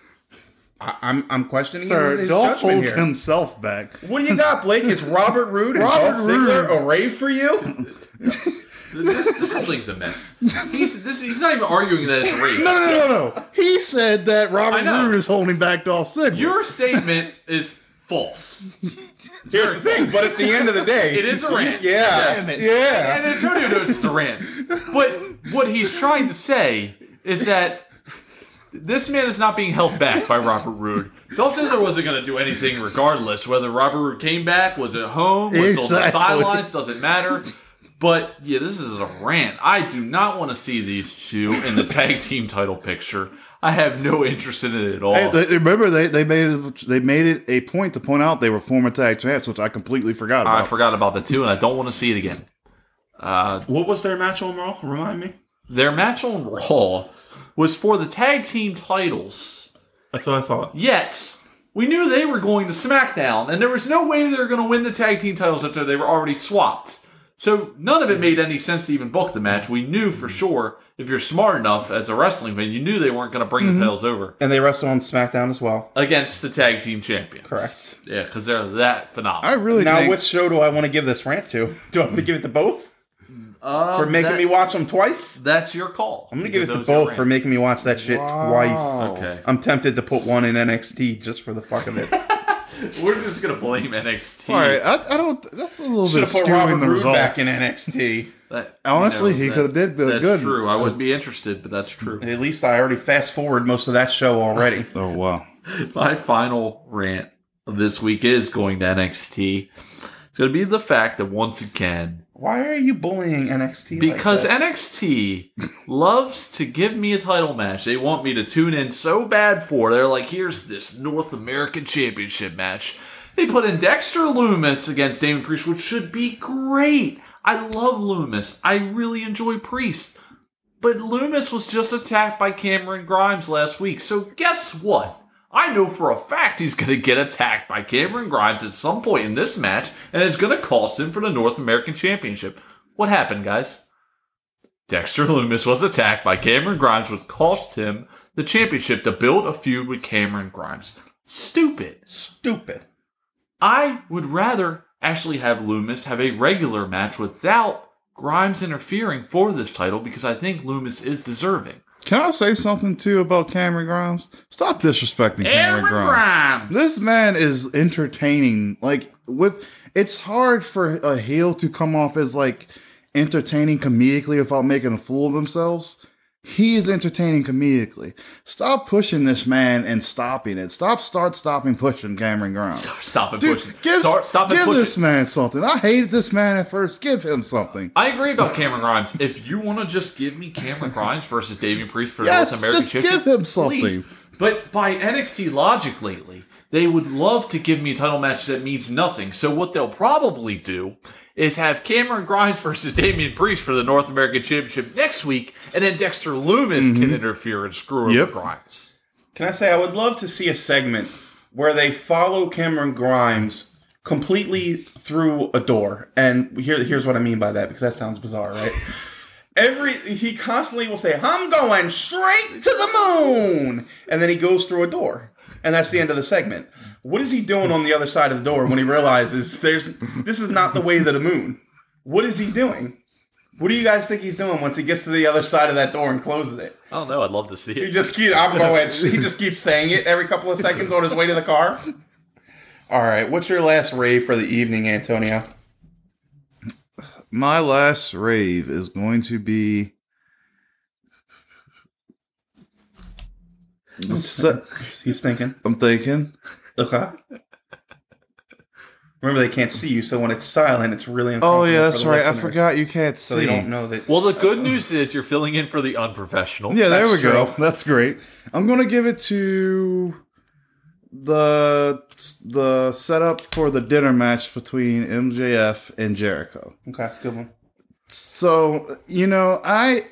I, I'm I'm questioning Sir, his, his Dolph holds here. himself back. What do you got, Blake? Is Robert Roode and Robert Dolph Ziggler Roode. a rave for you? This, this whole thing's a mess. He's this, he's not even arguing that it's a rape. No, no, no, no, no. He said that I Robert know. Roode is holding back Dolph Ziggler. Your statement is false. Here's the thing, but at the end of the day, It is a rant. Yeah, Damn it. yeah. And Antonio knows it's a rant. But what he's trying to say is that this man is not being held back by Robert Roode. Dolph Ziggler wasn't going to do anything regardless. Whether Robert Roode came back, was at home, was on the Exactly. sidelines, doesn't matter. But yeah, this is a rant. I do not want to see these two in the tag team title picture. I have no interest in it at all. Hey, they, remember they, they made it they made it a point to point out they were former tag champs, which I completely forgot about. I forgot about the two, and I don't want to see it again. Uh, What was their match on Raw? Remind me. Their match on Raw was for the tag team titles. That's what I thought. Yet, we knew they were going to SmackDown, and there was no way they were going to win the tag team titles after they were already swapped. So none of it made any sense to even book the match. We knew for sure, if you're smart enough as a wrestling fan, you knew they weren't going to bring the titles over And they wrestled on SmackDown as well. against the tag team champions. Correct. Yeah, because they're that phenomenal. I really Now, think which show do I want to give this rant to? Do I want to give it to both Um, for making that- me watch them twice? That's your call. I'm gonna give it to Because those are both for making me watch that shit Wow. twice. Okay. I'm tempted to put one in NXT just for the fuck of it. We're just gonna blame NXT. all right, I, I don't. That's a little Should bit have put skewing Robert Roode back in NXT. That- Honestly, you know, he could have did good. That's good. true. I wouldn't be interested, but that's true. At least I already fast forward most of that show already. Oh wow. My final rant of this week is going to NXT. It's going to be the fact that once again, Why are you bullying NXT? because like? NXT loves to give me a title match, they want me to tune in so bad for. They're like, here's this North American Championship match. They put in Dexter Lumis against Damian Priest, which should be great. I love Lumis. I really enjoy Priest. But Lumis was just attacked by Cameron Grimes last week. So guess what? I know for a fact he's going to get attacked by Cameron Grimes at some point in this match, and it's going to cost him for the North American Championship. What happened, guys? Dexter Lumis was attacked by Cameron Grimes, which cost him the championship to build a feud with Cameron Grimes. Stupid. stupid. I would rather actually have Lumis have a regular match without Grimes interfering for this title because I think Lumis is deserving. Can I say something too about Cameron Grimes? Stop disrespecting Cameron Cameron Grimes. Grimes. This man is entertaining. Like with, it's hard for a heel to come off as like entertaining comedically without making a fool of themselves. He is entertaining comedically. Stop pushing this man and stopping it. Stop, start, stopping, pushing Cameron Grimes. Stop and Dude, push. give, Start, stop give push. this man something. I hated this man at first. Give him something. I agree about Cameron Grimes. If you want to just give me Cameron Grimes versus Damian Priest for Yes, North American just give him something. please. But by NXT logic lately, they would love to give me a title match that means nothing. So what they'll probably do is have Cameron Grimes versus Damian Priest for the North American Championship next week, and then Dexter Lumis can interfere and screw over Mm-hmm. Yep. Grimes. Can I say I would love to see a segment where they follow Cameron Grimes completely through a door. And here, here's what I mean by that because that sounds bizarre, right? Every he constantly will say, "I'm going straight to the moon," and then he goes through a door, and that's the end of the segment. What is he doing on the other side of the door when he realizes there's this is not the way to the moon? What is he doing? What do you guys think he's doing once he gets to the other side of that door and closes it? I don't know. I'd love to see it. He just keep I'm going. He just keeps saying it every couple of seconds on his way to the car. All right, what's your last rave for the evening, Antonio? My last rave is going to be. Se- He's thinking. I'm thinking. Okay. Remember, they can't see you, so when it's silent, it's really Oh yeah, that's for the right. I forgot you can't So see. they don't know that. Well, the good news is you're filling in for the unprofessional. Yeah, there That's we go. That's great. I'm gonna give it to the the setup for the dinner match between MJF and Jericho. Okay, good one. So you know, I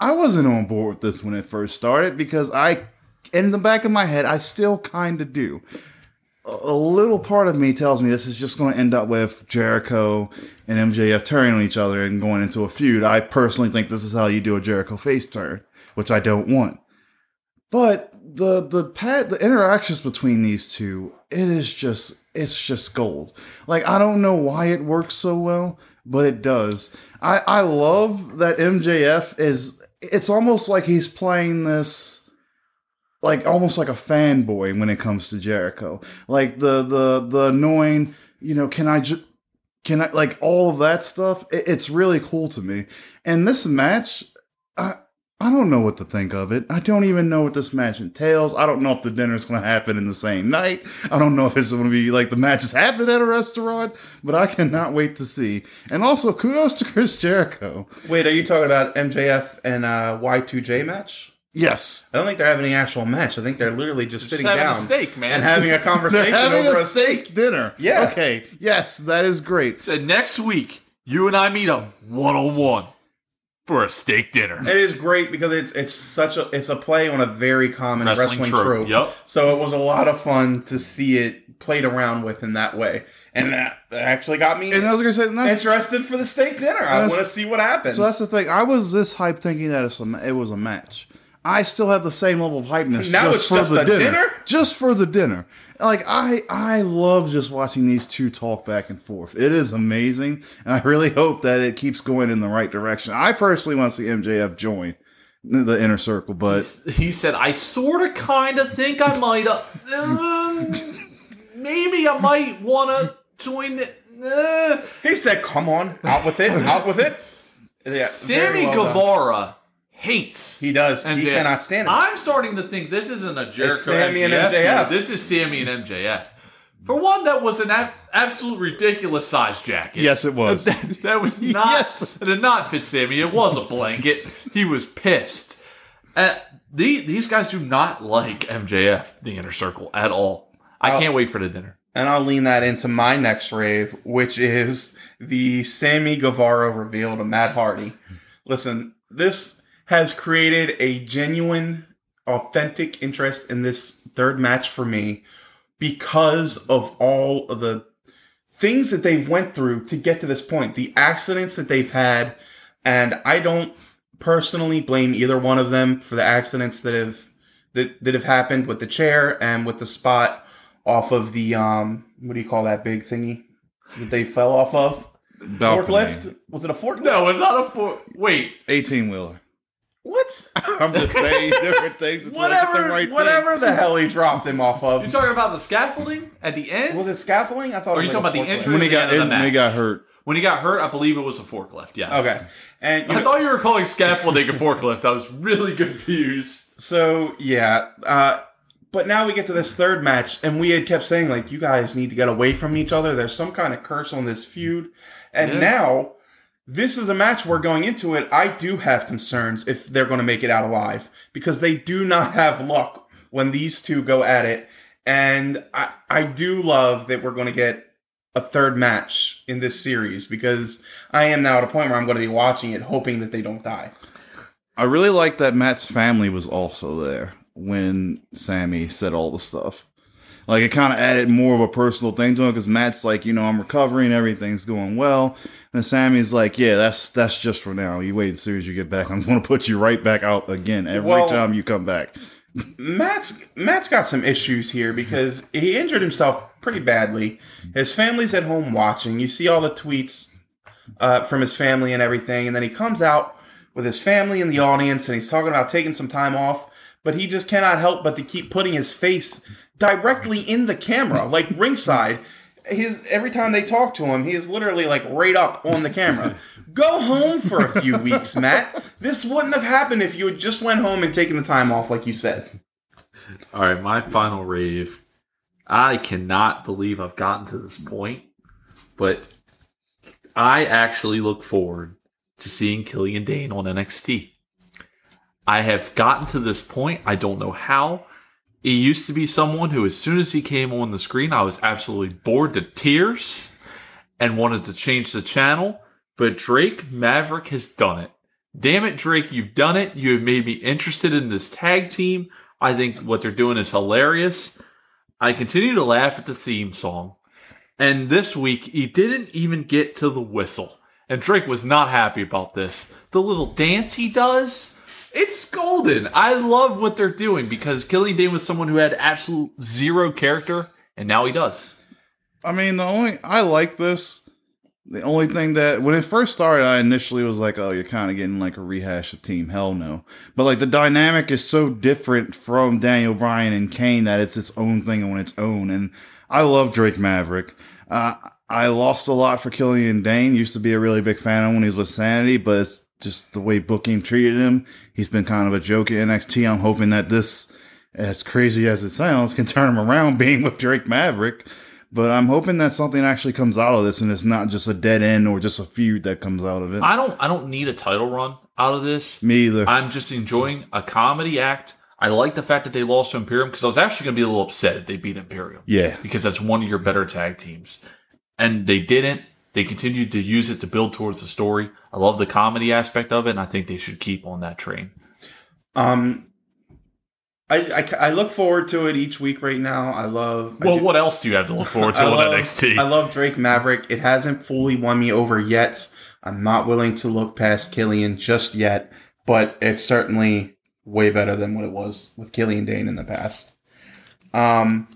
I wasn't on board with this when it first started because I in the back of my head, I still kind of do. A little part of me tells me this is just going to end up with Jericho and MJF turning on each other and going into a feud. I personally think this is how you do a Jericho face turn, which I don't want. But the the pat the interactions between these two, it is just it's just gold. Like I don't know why it works so well, but it does. I I love that MJF is. It's almost like he's playing this like almost like a fanboy when it comes to Jericho. Like the the the annoying, you know, can I just can I like all of that stuff? It, it's really cool to me. And this match, I I don't know what to think of it. I don't even know what this match entails. I don't know if the dinner's going to happen in the same night. I don't know if it's going to be like the match is happening at a restaurant, but I cannot wait to see. And also, kudos to Chris Jericho. Wait, are you talking about MJF and uh, Y2J match? Yes. I don't think they're having any actual match. I think they're literally just, Just sitting having down a steak, man. and having a conversation having over a steak dinner. Yeah. Okay. Yes, that is great. Said next week, you and I meet up one on one for a steak dinner. It is great because it's it's such a it's a play on a very common Wrestling wrestling, trope, trope. yep. So it was a lot of fun to see it played around with in that way, and that, that actually got me And I was gonna say, and that's, interested for the steak dinner. I want to see what happens. so that's the thing. I was this hyped thinking that it's a, it was a match. I still have the same level of hypeness. Now just it's for just the a dinner. dinner? Just for the dinner. Like I, I love just watching these two talk back and forth. It is amazing, and I really hope that it keeps going in the right direction. I personally want to see MJF join the inner circle, but He said, I sort of kind of think I might uh, um, maybe I might want to join the. Uh. he said, "Come on, out with it, out with it." Yeah, Sammy very well done. Guevara hates. He does. He cannot stand it. I'm starting to think this isn't a Jericho Sammy and MJF. MJF. This is Sammy and MJF. For one, that was an ab- absolute ridiculous size jacket. yes, it was. That, that was not. Yes. It did not fit Sammy. It was a blanket. he was pissed. Uh, the, these guys do not like MJF, the inner circle, at all. I Oh. can't wait for the dinner. and I'll lean that into my next rave, which is the Sammy Guevara reveal to Matt Hardy. Listen, this has created a genuine, authentic interest in this third match for me because of all of the things that they've went through to get to this point, the accidents that they've had, and I don't personally blame either one of them for the accidents that have that, that have happened with the chair and with the spot off of the um what do you call that big thingy that they fell off of Balcony. forklift was it a forklift No, it's not a four. Wait, 18 wheeler. What I'm just saying different things. until I get whatever the right thing. whatever the hell he dropped him off of. you talking about the scaffolding at the end? was it scaffolding I thought Or it you was talking like about the forklift. injury? When he at the got end of the in, when he got hurt. When he got hurt, I believe it was a forklift. Yes. okay and you I know, thought you were calling scaffolding a forklift. I was really confused. So yeah, uh, but now we get to this third match, and we had kept saying like, you guys need to get away from each other. There's some kind of curse on this feud, and Yeah. now this is a match where going into it, I do have concerns if they're going to make it out alive because they do not have luck when these two go at it, and I I do love that we're going to get a third match in this series because I am now at a point where I'm going to be watching it, hoping that they don't die. I really like that Matt's family was also there when Sammy said all the stuff. Like it kind of added more of a personal thing to him because Matt's like, you know, I'm recovering, everything's going well. And Sammy's like, yeah, that's that's just for now. You wait as soon as you get back. I'm going to put you right back out again every Well- time you come back. Matt's Matt's got some issues here because he injured himself pretty badly. His family's at home watching. You see all the tweets uh, from his family and everything, and then he comes out with his family in the audience and he's talking about taking some time off, but he just cannot help but to keep putting his face directly in the camera, like ringside. His every time they talk to him, he is literally like right up on the camera. Go home for a few weeks, Matt. This wouldn't have happened if you had just went home and taken the time off, like you said. All right, my final rave. I cannot believe I've gotten to this point, but I actually look forward to seeing Killian Dain on NXT. I have gotten to this point. I don't know how. He used to be someone who, as soon as he came on the screen, I was absolutely bored to tears and wanted to change the channel. But Drake Maverick has done it. Damn it, Drake, you've done it. You have made me interested in this tag team. I think what they're doing is hilarious. I continue to laugh at the theme song. And this week, he didn't even get to the whistle. And Drake was not happy about this. The little dance he does, it's golden. I love what they're doing because Killian Dain was someone who had absolute zero character, and now he does. I mean, the only I like this. The only thing that when it first started, I initially was like, "Oh, you're kind of getting like a rehash of Team Hell No," but like the dynamic is so different from Daniel Bryan and Kane that it's its own thing on its own. And I love Drake Maverick. Uh, I lost a lot for Killian Dain. Used to be a really big fan of him when he was with Sanity, but it's just the way booking treated him. He's been kind of a joke at NXT. I'm hoping that this, as crazy as it sounds, can turn him around being with Drake Maverick. But I'm hoping that something actually comes out of this and it's not just a dead end or just a feud that comes out of it. I don't I don't need a title run out of this. Me either. I'm just enjoying a comedy act. I like the fact that they lost to Imperium because I was actually going to be a little upset if they beat Imperium. yeah. because that's one of your better tag teams. And they didn't. They continued to use it to build towards the story. I love the comedy aspect of it, and I think they should keep on that train. Um, I, I, I look forward to it each week right now. I love. I Well, do- what else do you have to look forward to I on love- NXT? I love Drake Maverick. It hasn't fully won me over yet. I'm not willing to look past Killian just yet, but it's certainly way better than what it was with Killian Dain in the past. Um,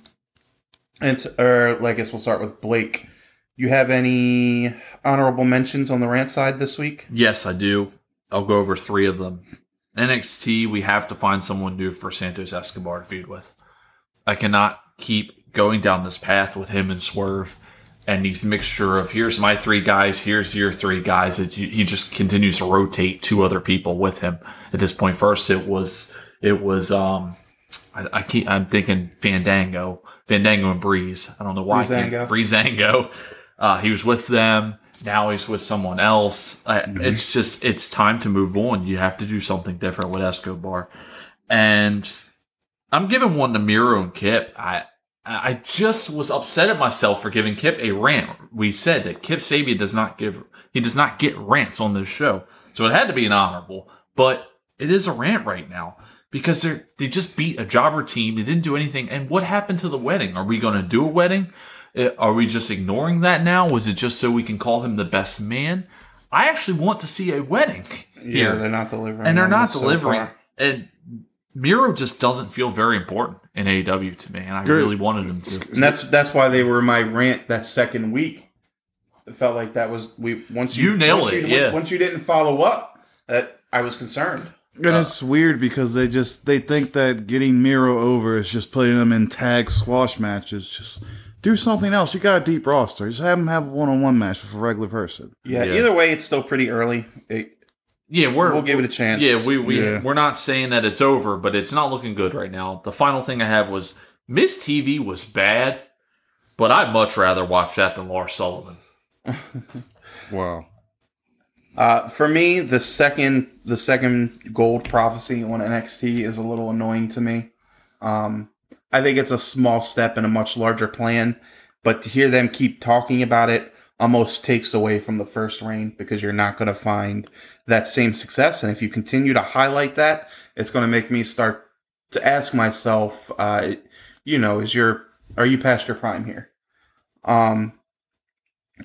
and or I guess we'll start with Blake. You have any honorable mentions on the rant side this week? yes, I do. I'll go over three of them. NXT, we have to find someone new for Santos Escobar to feud with. I cannot keep going down this path with him and Swerve and these mixture of here's my three guys, here's your three guys. It, he just continues to rotate two other people with him. At this point. first it was it was um I, I keep I'm thinking Fandango, Fandango and Breeze. I don't know why. Breezango. Breezango. Uh, he was with them. Now he's with someone else. Uh, It's just it's time to move on. You have to do something different with Escobar, and I'm giving one to Miro and Kip. I I just was upset at myself for giving Kip a rant. We said that Kip Sabian does not give he does not get rants on this show, so it had to be an honorable. But it is a rant right now because they they just beat a jobber team. They didn't do anything. And what happened to the wedding? Are we going to do a wedding? Uh, Are we just ignoring that now? Was it just so we can call him the best man? I actually want to see a wedding Yeah, here they're not delivering, and they're not this so delivering. and Miro just doesn't feel very important in AEW to me, and I Good. really wanted him to. And that's that's why they were my rant that second week. It felt like that was we once you You nailed once it, You, yeah. Once you didn't follow up, that I was concerned. And it's weird because they just they think that getting Miro over is just putting them in tag squash matches. Just do something else. You got a deep roster. Just have them have a one on one match with a regular person. Yeah, Yeah. Either way, it's still pretty early. It, Yeah, we're we'll give it a chance. yeah we we Yeah. we're not saying that it's over, but it's not looking good right now. The final thing I have was Miz TV was bad, but I'd much rather watch that than Lars Sullivan. Wow. Uh, for me, the second the second gold prophecy on NXT is a little annoying to me. Um, I think it's a small step in a much larger plan, but to hear them keep talking about it almost takes away from the first reign because you're not going to find that same success. And if you continue to highlight that, it's going to make me start to ask myself, uh, you know, is your are you past your prime here? Um,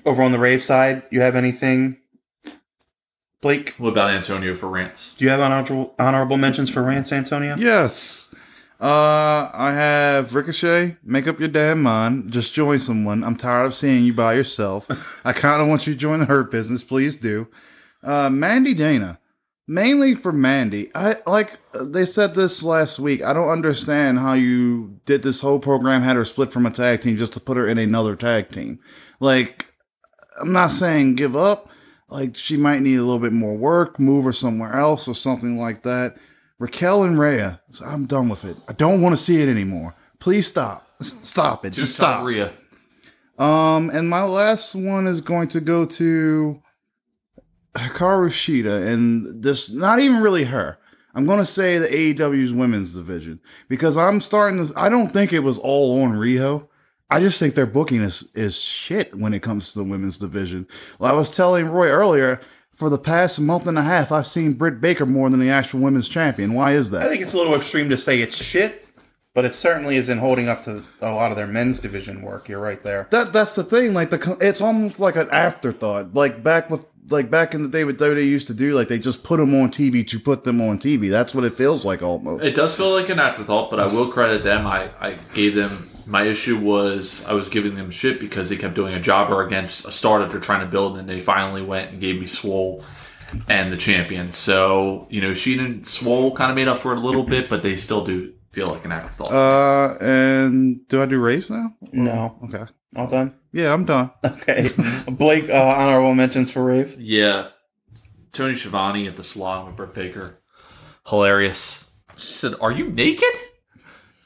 over on the rave side, you have anything Blake, What about Antonio for rants? do you have honorable honorable mentions for rants, Antonio? Yes. Uh, I have Ricochet. Make up your damn mind. Just join someone. I'm tired of seeing you by yourself. I kind of want you to join the Hurt Business. Please do. Uh, Mandy Dana. Mainly for Mandy. I like they said this last week. I don't understand how you did this whole program, had her split from a tag team just to put her in another tag team. Like, I'm not saying give up. Like, she might need a little bit more work, move her somewhere else or something like that. Raquel and Rhea. So I'm done with it. I don't want to see it anymore. Please stop. Stop it. Just stop. Rhea. Um, and my last one is going to go to Hikaru Shida, and this not even really her. I'm going to say the AEW's women's division because I'm starting to. I don't think it was all on Riho. I just think their booking is is shit when it comes to the women's division. Well, I was telling Roy earlier. For the past month and a half, I've seen Britt Baker more than the actual women's champion. Why is that? I think it's a little extreme to say it's shit, but it certainly isn't holding up to a lot of their men's division work. You're right there. That that's the thing. Like the it's almost like an afterthought. Like back with like back in the day, what WWE used to do, like they just put them on TV to put them on TV. That's what it feels like almost. It does feel like an afterthought, but I will credit them. I, I gave them my issue was I was giving them shit because they kept doing a jobber against a star that they're trying to build, and they finally went and gave me Swole and the champion. So you know, Sheen and Swole kind of made up for it a little bit, but they still do feel like an afterthought. uh, and do I do raves now? No, Okay. all done. Yeah, I'm done. Okay, Blake. Uh, honorable mentions for Rave. yeah, Tony Schiavone at the salon with Britt Baker, hilarious. She said, "Are you naked?"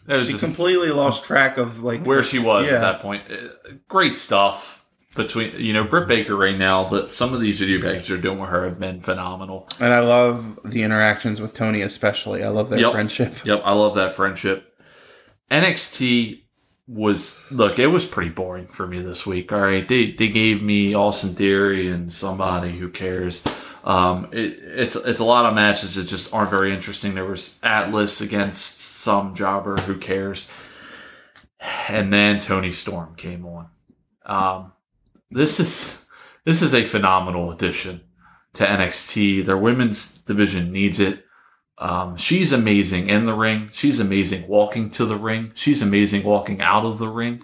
She just completely lost track of like where she was Yeah. at that point. Uh, Great stuff between you know Britt Baker right now. That some of these video packages are doing with her have been phenomenal. And I love the interactions with Tony, especially. I love their Yep. friendship. Yep, I love that friendship. NXT was look, it was pretty boring for me this week. All right, they they gave me Austin Theory and somebody who cares. Um, it, it's it's a lot of matches that just aren't very interesting. There was Atlas against some jobber who cares, and then Toni Storm came on. Um, this is this is a phenomenal addition to NXT. Their women's division needs it. Um, she's amazing in the ring. She's amazing walking to the ring. She's amazing walking out of the ring.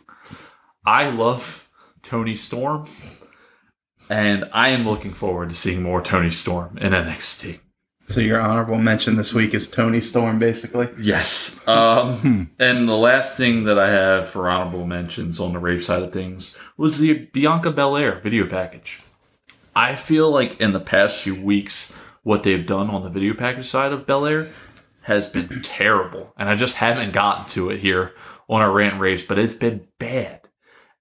I love Toni Storm, and I am looking forward to seeing more Toni Storm in NXT. So your honorable mention this week is Toni Storm, basically. Yes. Um, and the last thing that I have for honorable mentions on the rave side of things was the Bianca Belair video package. I feel like in the past few weeks, what they've done on the video package side of Belair has been terrible. And I just haven't gotten to it here on our rant raves, but it's been bad.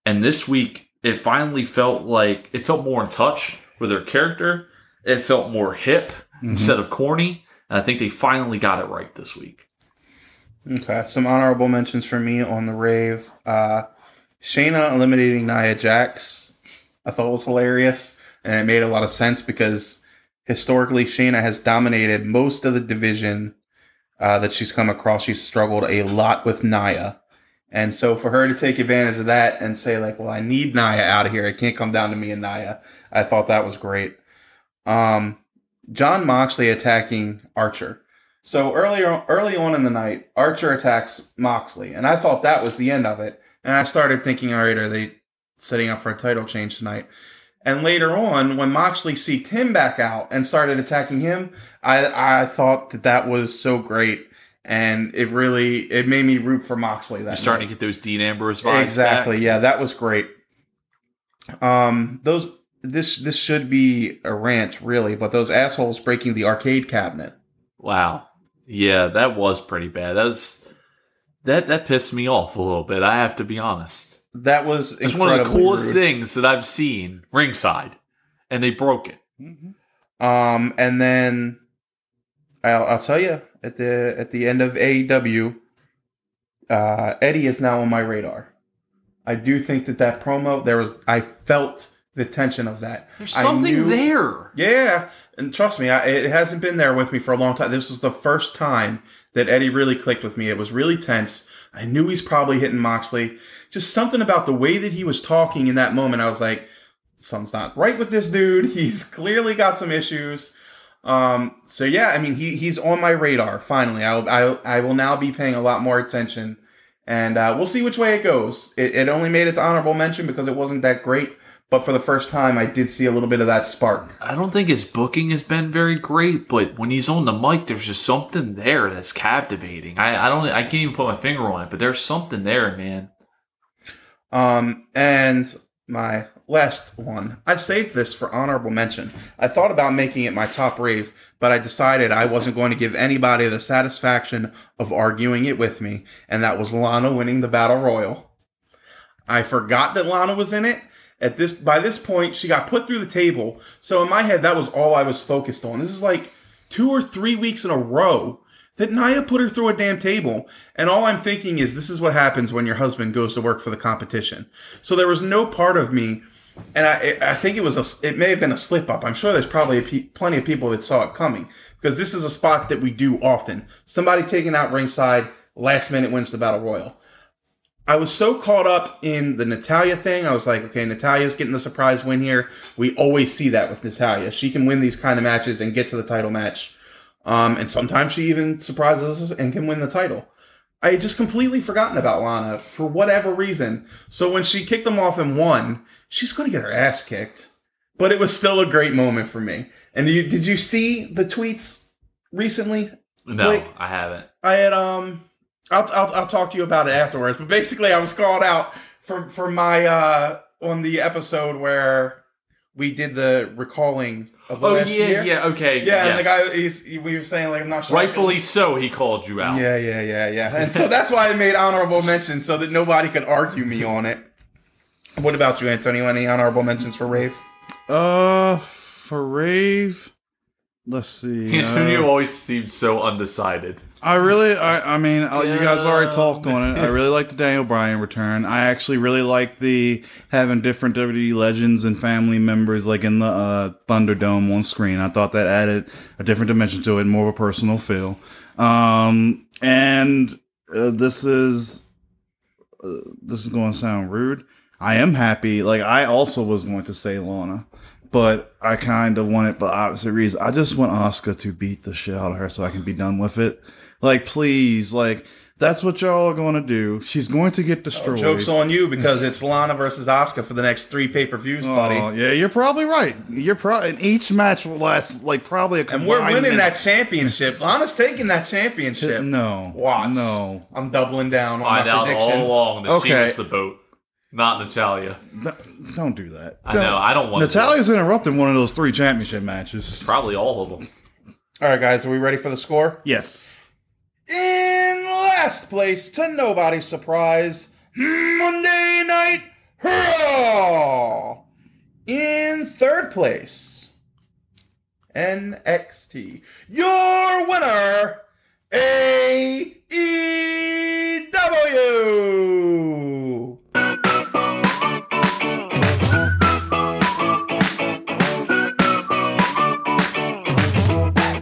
And this week, it finally felt like it felt more in touch with her character. It felt more hip instead of corny. And I think they finally got it right this week. Okay, some honorable mentions for me on the rave. Uh, Shayna eliminating Nia Jax, I thought was hilarious, and it made a lot of sense because historically Shayna has dominated most of the division uh, that she's come across. She's struggled a lot with Nia, and so for her to take advantage of that and say like, "Well, I need Nia out of here. It can't come down to me and Nia," I thought that was great. Um, Jon Moxley attacking Archer. So earlier, early on in the night, Archer attacks Moxley, and I thought that was the end of it. And I started thinking, all right, are they setting up for a title change tonight? And later on, when Moxley see Tim back out and started attacking him, I I thought that that was so great, and it really it made me root for Moxley. That You're starting night. to get those Dean Ambrose vibes. exactly. back. Yeah, that was great. Um, those this this should be a rant, really, but those assholes breaking the arcade cabinet. Wow. Yeah, that was pretty bad. That was that that pissed me off a little bit. I have to be honest. That was It's one of the coolest rude. things that I've seen ringside, and they broke it. Um, and then I'll, I'll tell you at the at the end of AEW, uh, Eddie is now on my radar. I do think that that promo there was I felt the tension of that. There's something knew- there. Yeah, and trust me, I, it hasn't been there with me for a long time. This was the first time that Eddie really clicked with me. It was really tense. I knew he's probably hitting Moxley. Just something about the way that he was talking in that moment. I was like, something's not right with this dude. He's clearly got some issues. Um, so yeah, I mean, he he's on my radar. Finally, I'll, I I will now be paying a lot more attention, and uh, we'll see which way it goes. It, it only made it to honorable mention because it wasn't that great. But for the first time, I did see a little bit of that spark. I don't think his booking has been very great, but when he's on the mic, there's just something there that's captivating. I, I don't I can't even put my finger on it, but there's something there, man. Um, and my last one, I saved this for honorable mention. I thought about making it my top rave, but I decided I wasn't going to give anybody the satisfaction of arguing it with me, and that was Lana winning the battle royal. I forgot that Lana was in it. At this by this point, she got put through the table. So in my head, that was all I was focused on. This is like two or three weeks in a row that Nia put her through a damn table. And all I'm thinking is this is what happens when your husband goes to work for the competition. So there was no part of me and I I think it was a it may have been a slip up. I'm sure there's probably pe- plenty of people that saw it coming because this is a spot that we do often. Somebody taking out ringside, last minute wins the battle royal. I was so caught up in the Natalya thing. I was like, okay, Natalya's getting the surprise win here. We always see that with Natalya. She can win these kind of matches and get to the title match. Um, and sometimes she even surprises us and can win the title. I had just completely forgotten about Lana for whatever reason. So when she kicked them off and won, she's going to get her ass kicked. But it was still a great moment for me. And you, did you see the tweets recently? No, Blake? I haven't. I had um I'll, I'll I'll talk to you about it afterwards. But basically, I was called out for for my uh on the episode where we did the recalling of the Oh last yeah, year. yeah, okay. yeah. And the yes. guy he's we were saying like I'm not sure. rightfully so, he called you out. Yeah, yeah, yeah, yeah. And so that's why I made honorable mentions so that nobody could argue me on it. What about you, Antonio? Any honorable mentions for Rave? Uh, for rave, let's see. Antonio uh, always seems so undecided. I really, I, I mean, uh, you guys already talked on it. I really like the Daniel Bryan return. I actually really like the having different WWE legends and family members like in the uh, Thunderdome on screen. I thought that added a different dimension to it, more of a personal feel. Um, and uh, this is uh, this is going to sound rude. I am happy. Like I also was going to say Lana, but I kind of want it for the opposite reason. I just want Asuka to beat the shit out of her so I can be done with it. Like, please, like that's what y'all are going to do. She's going to get destroyed. Oh, joke's on you because it's Lana versus Asuka for the next three pay per views, oh, buddy. Oh, yeah, you're probably right. You're probably and each match will last like probably a And we're winning minute. that championship. Lana's taking that championship. No, Watch. no, I'm doubling down on Find my out all along that she Okay. missed the boat, not Natalya. No, don't do that. I don't. know. I don't want Natalya's interrupting one of those three championship matches. Probably all of them. All right, guys, are we ready for the score? Yes. In last place, to nobody's surprise, Monday Night Raw. In third place, NXT. Your winner, AEW.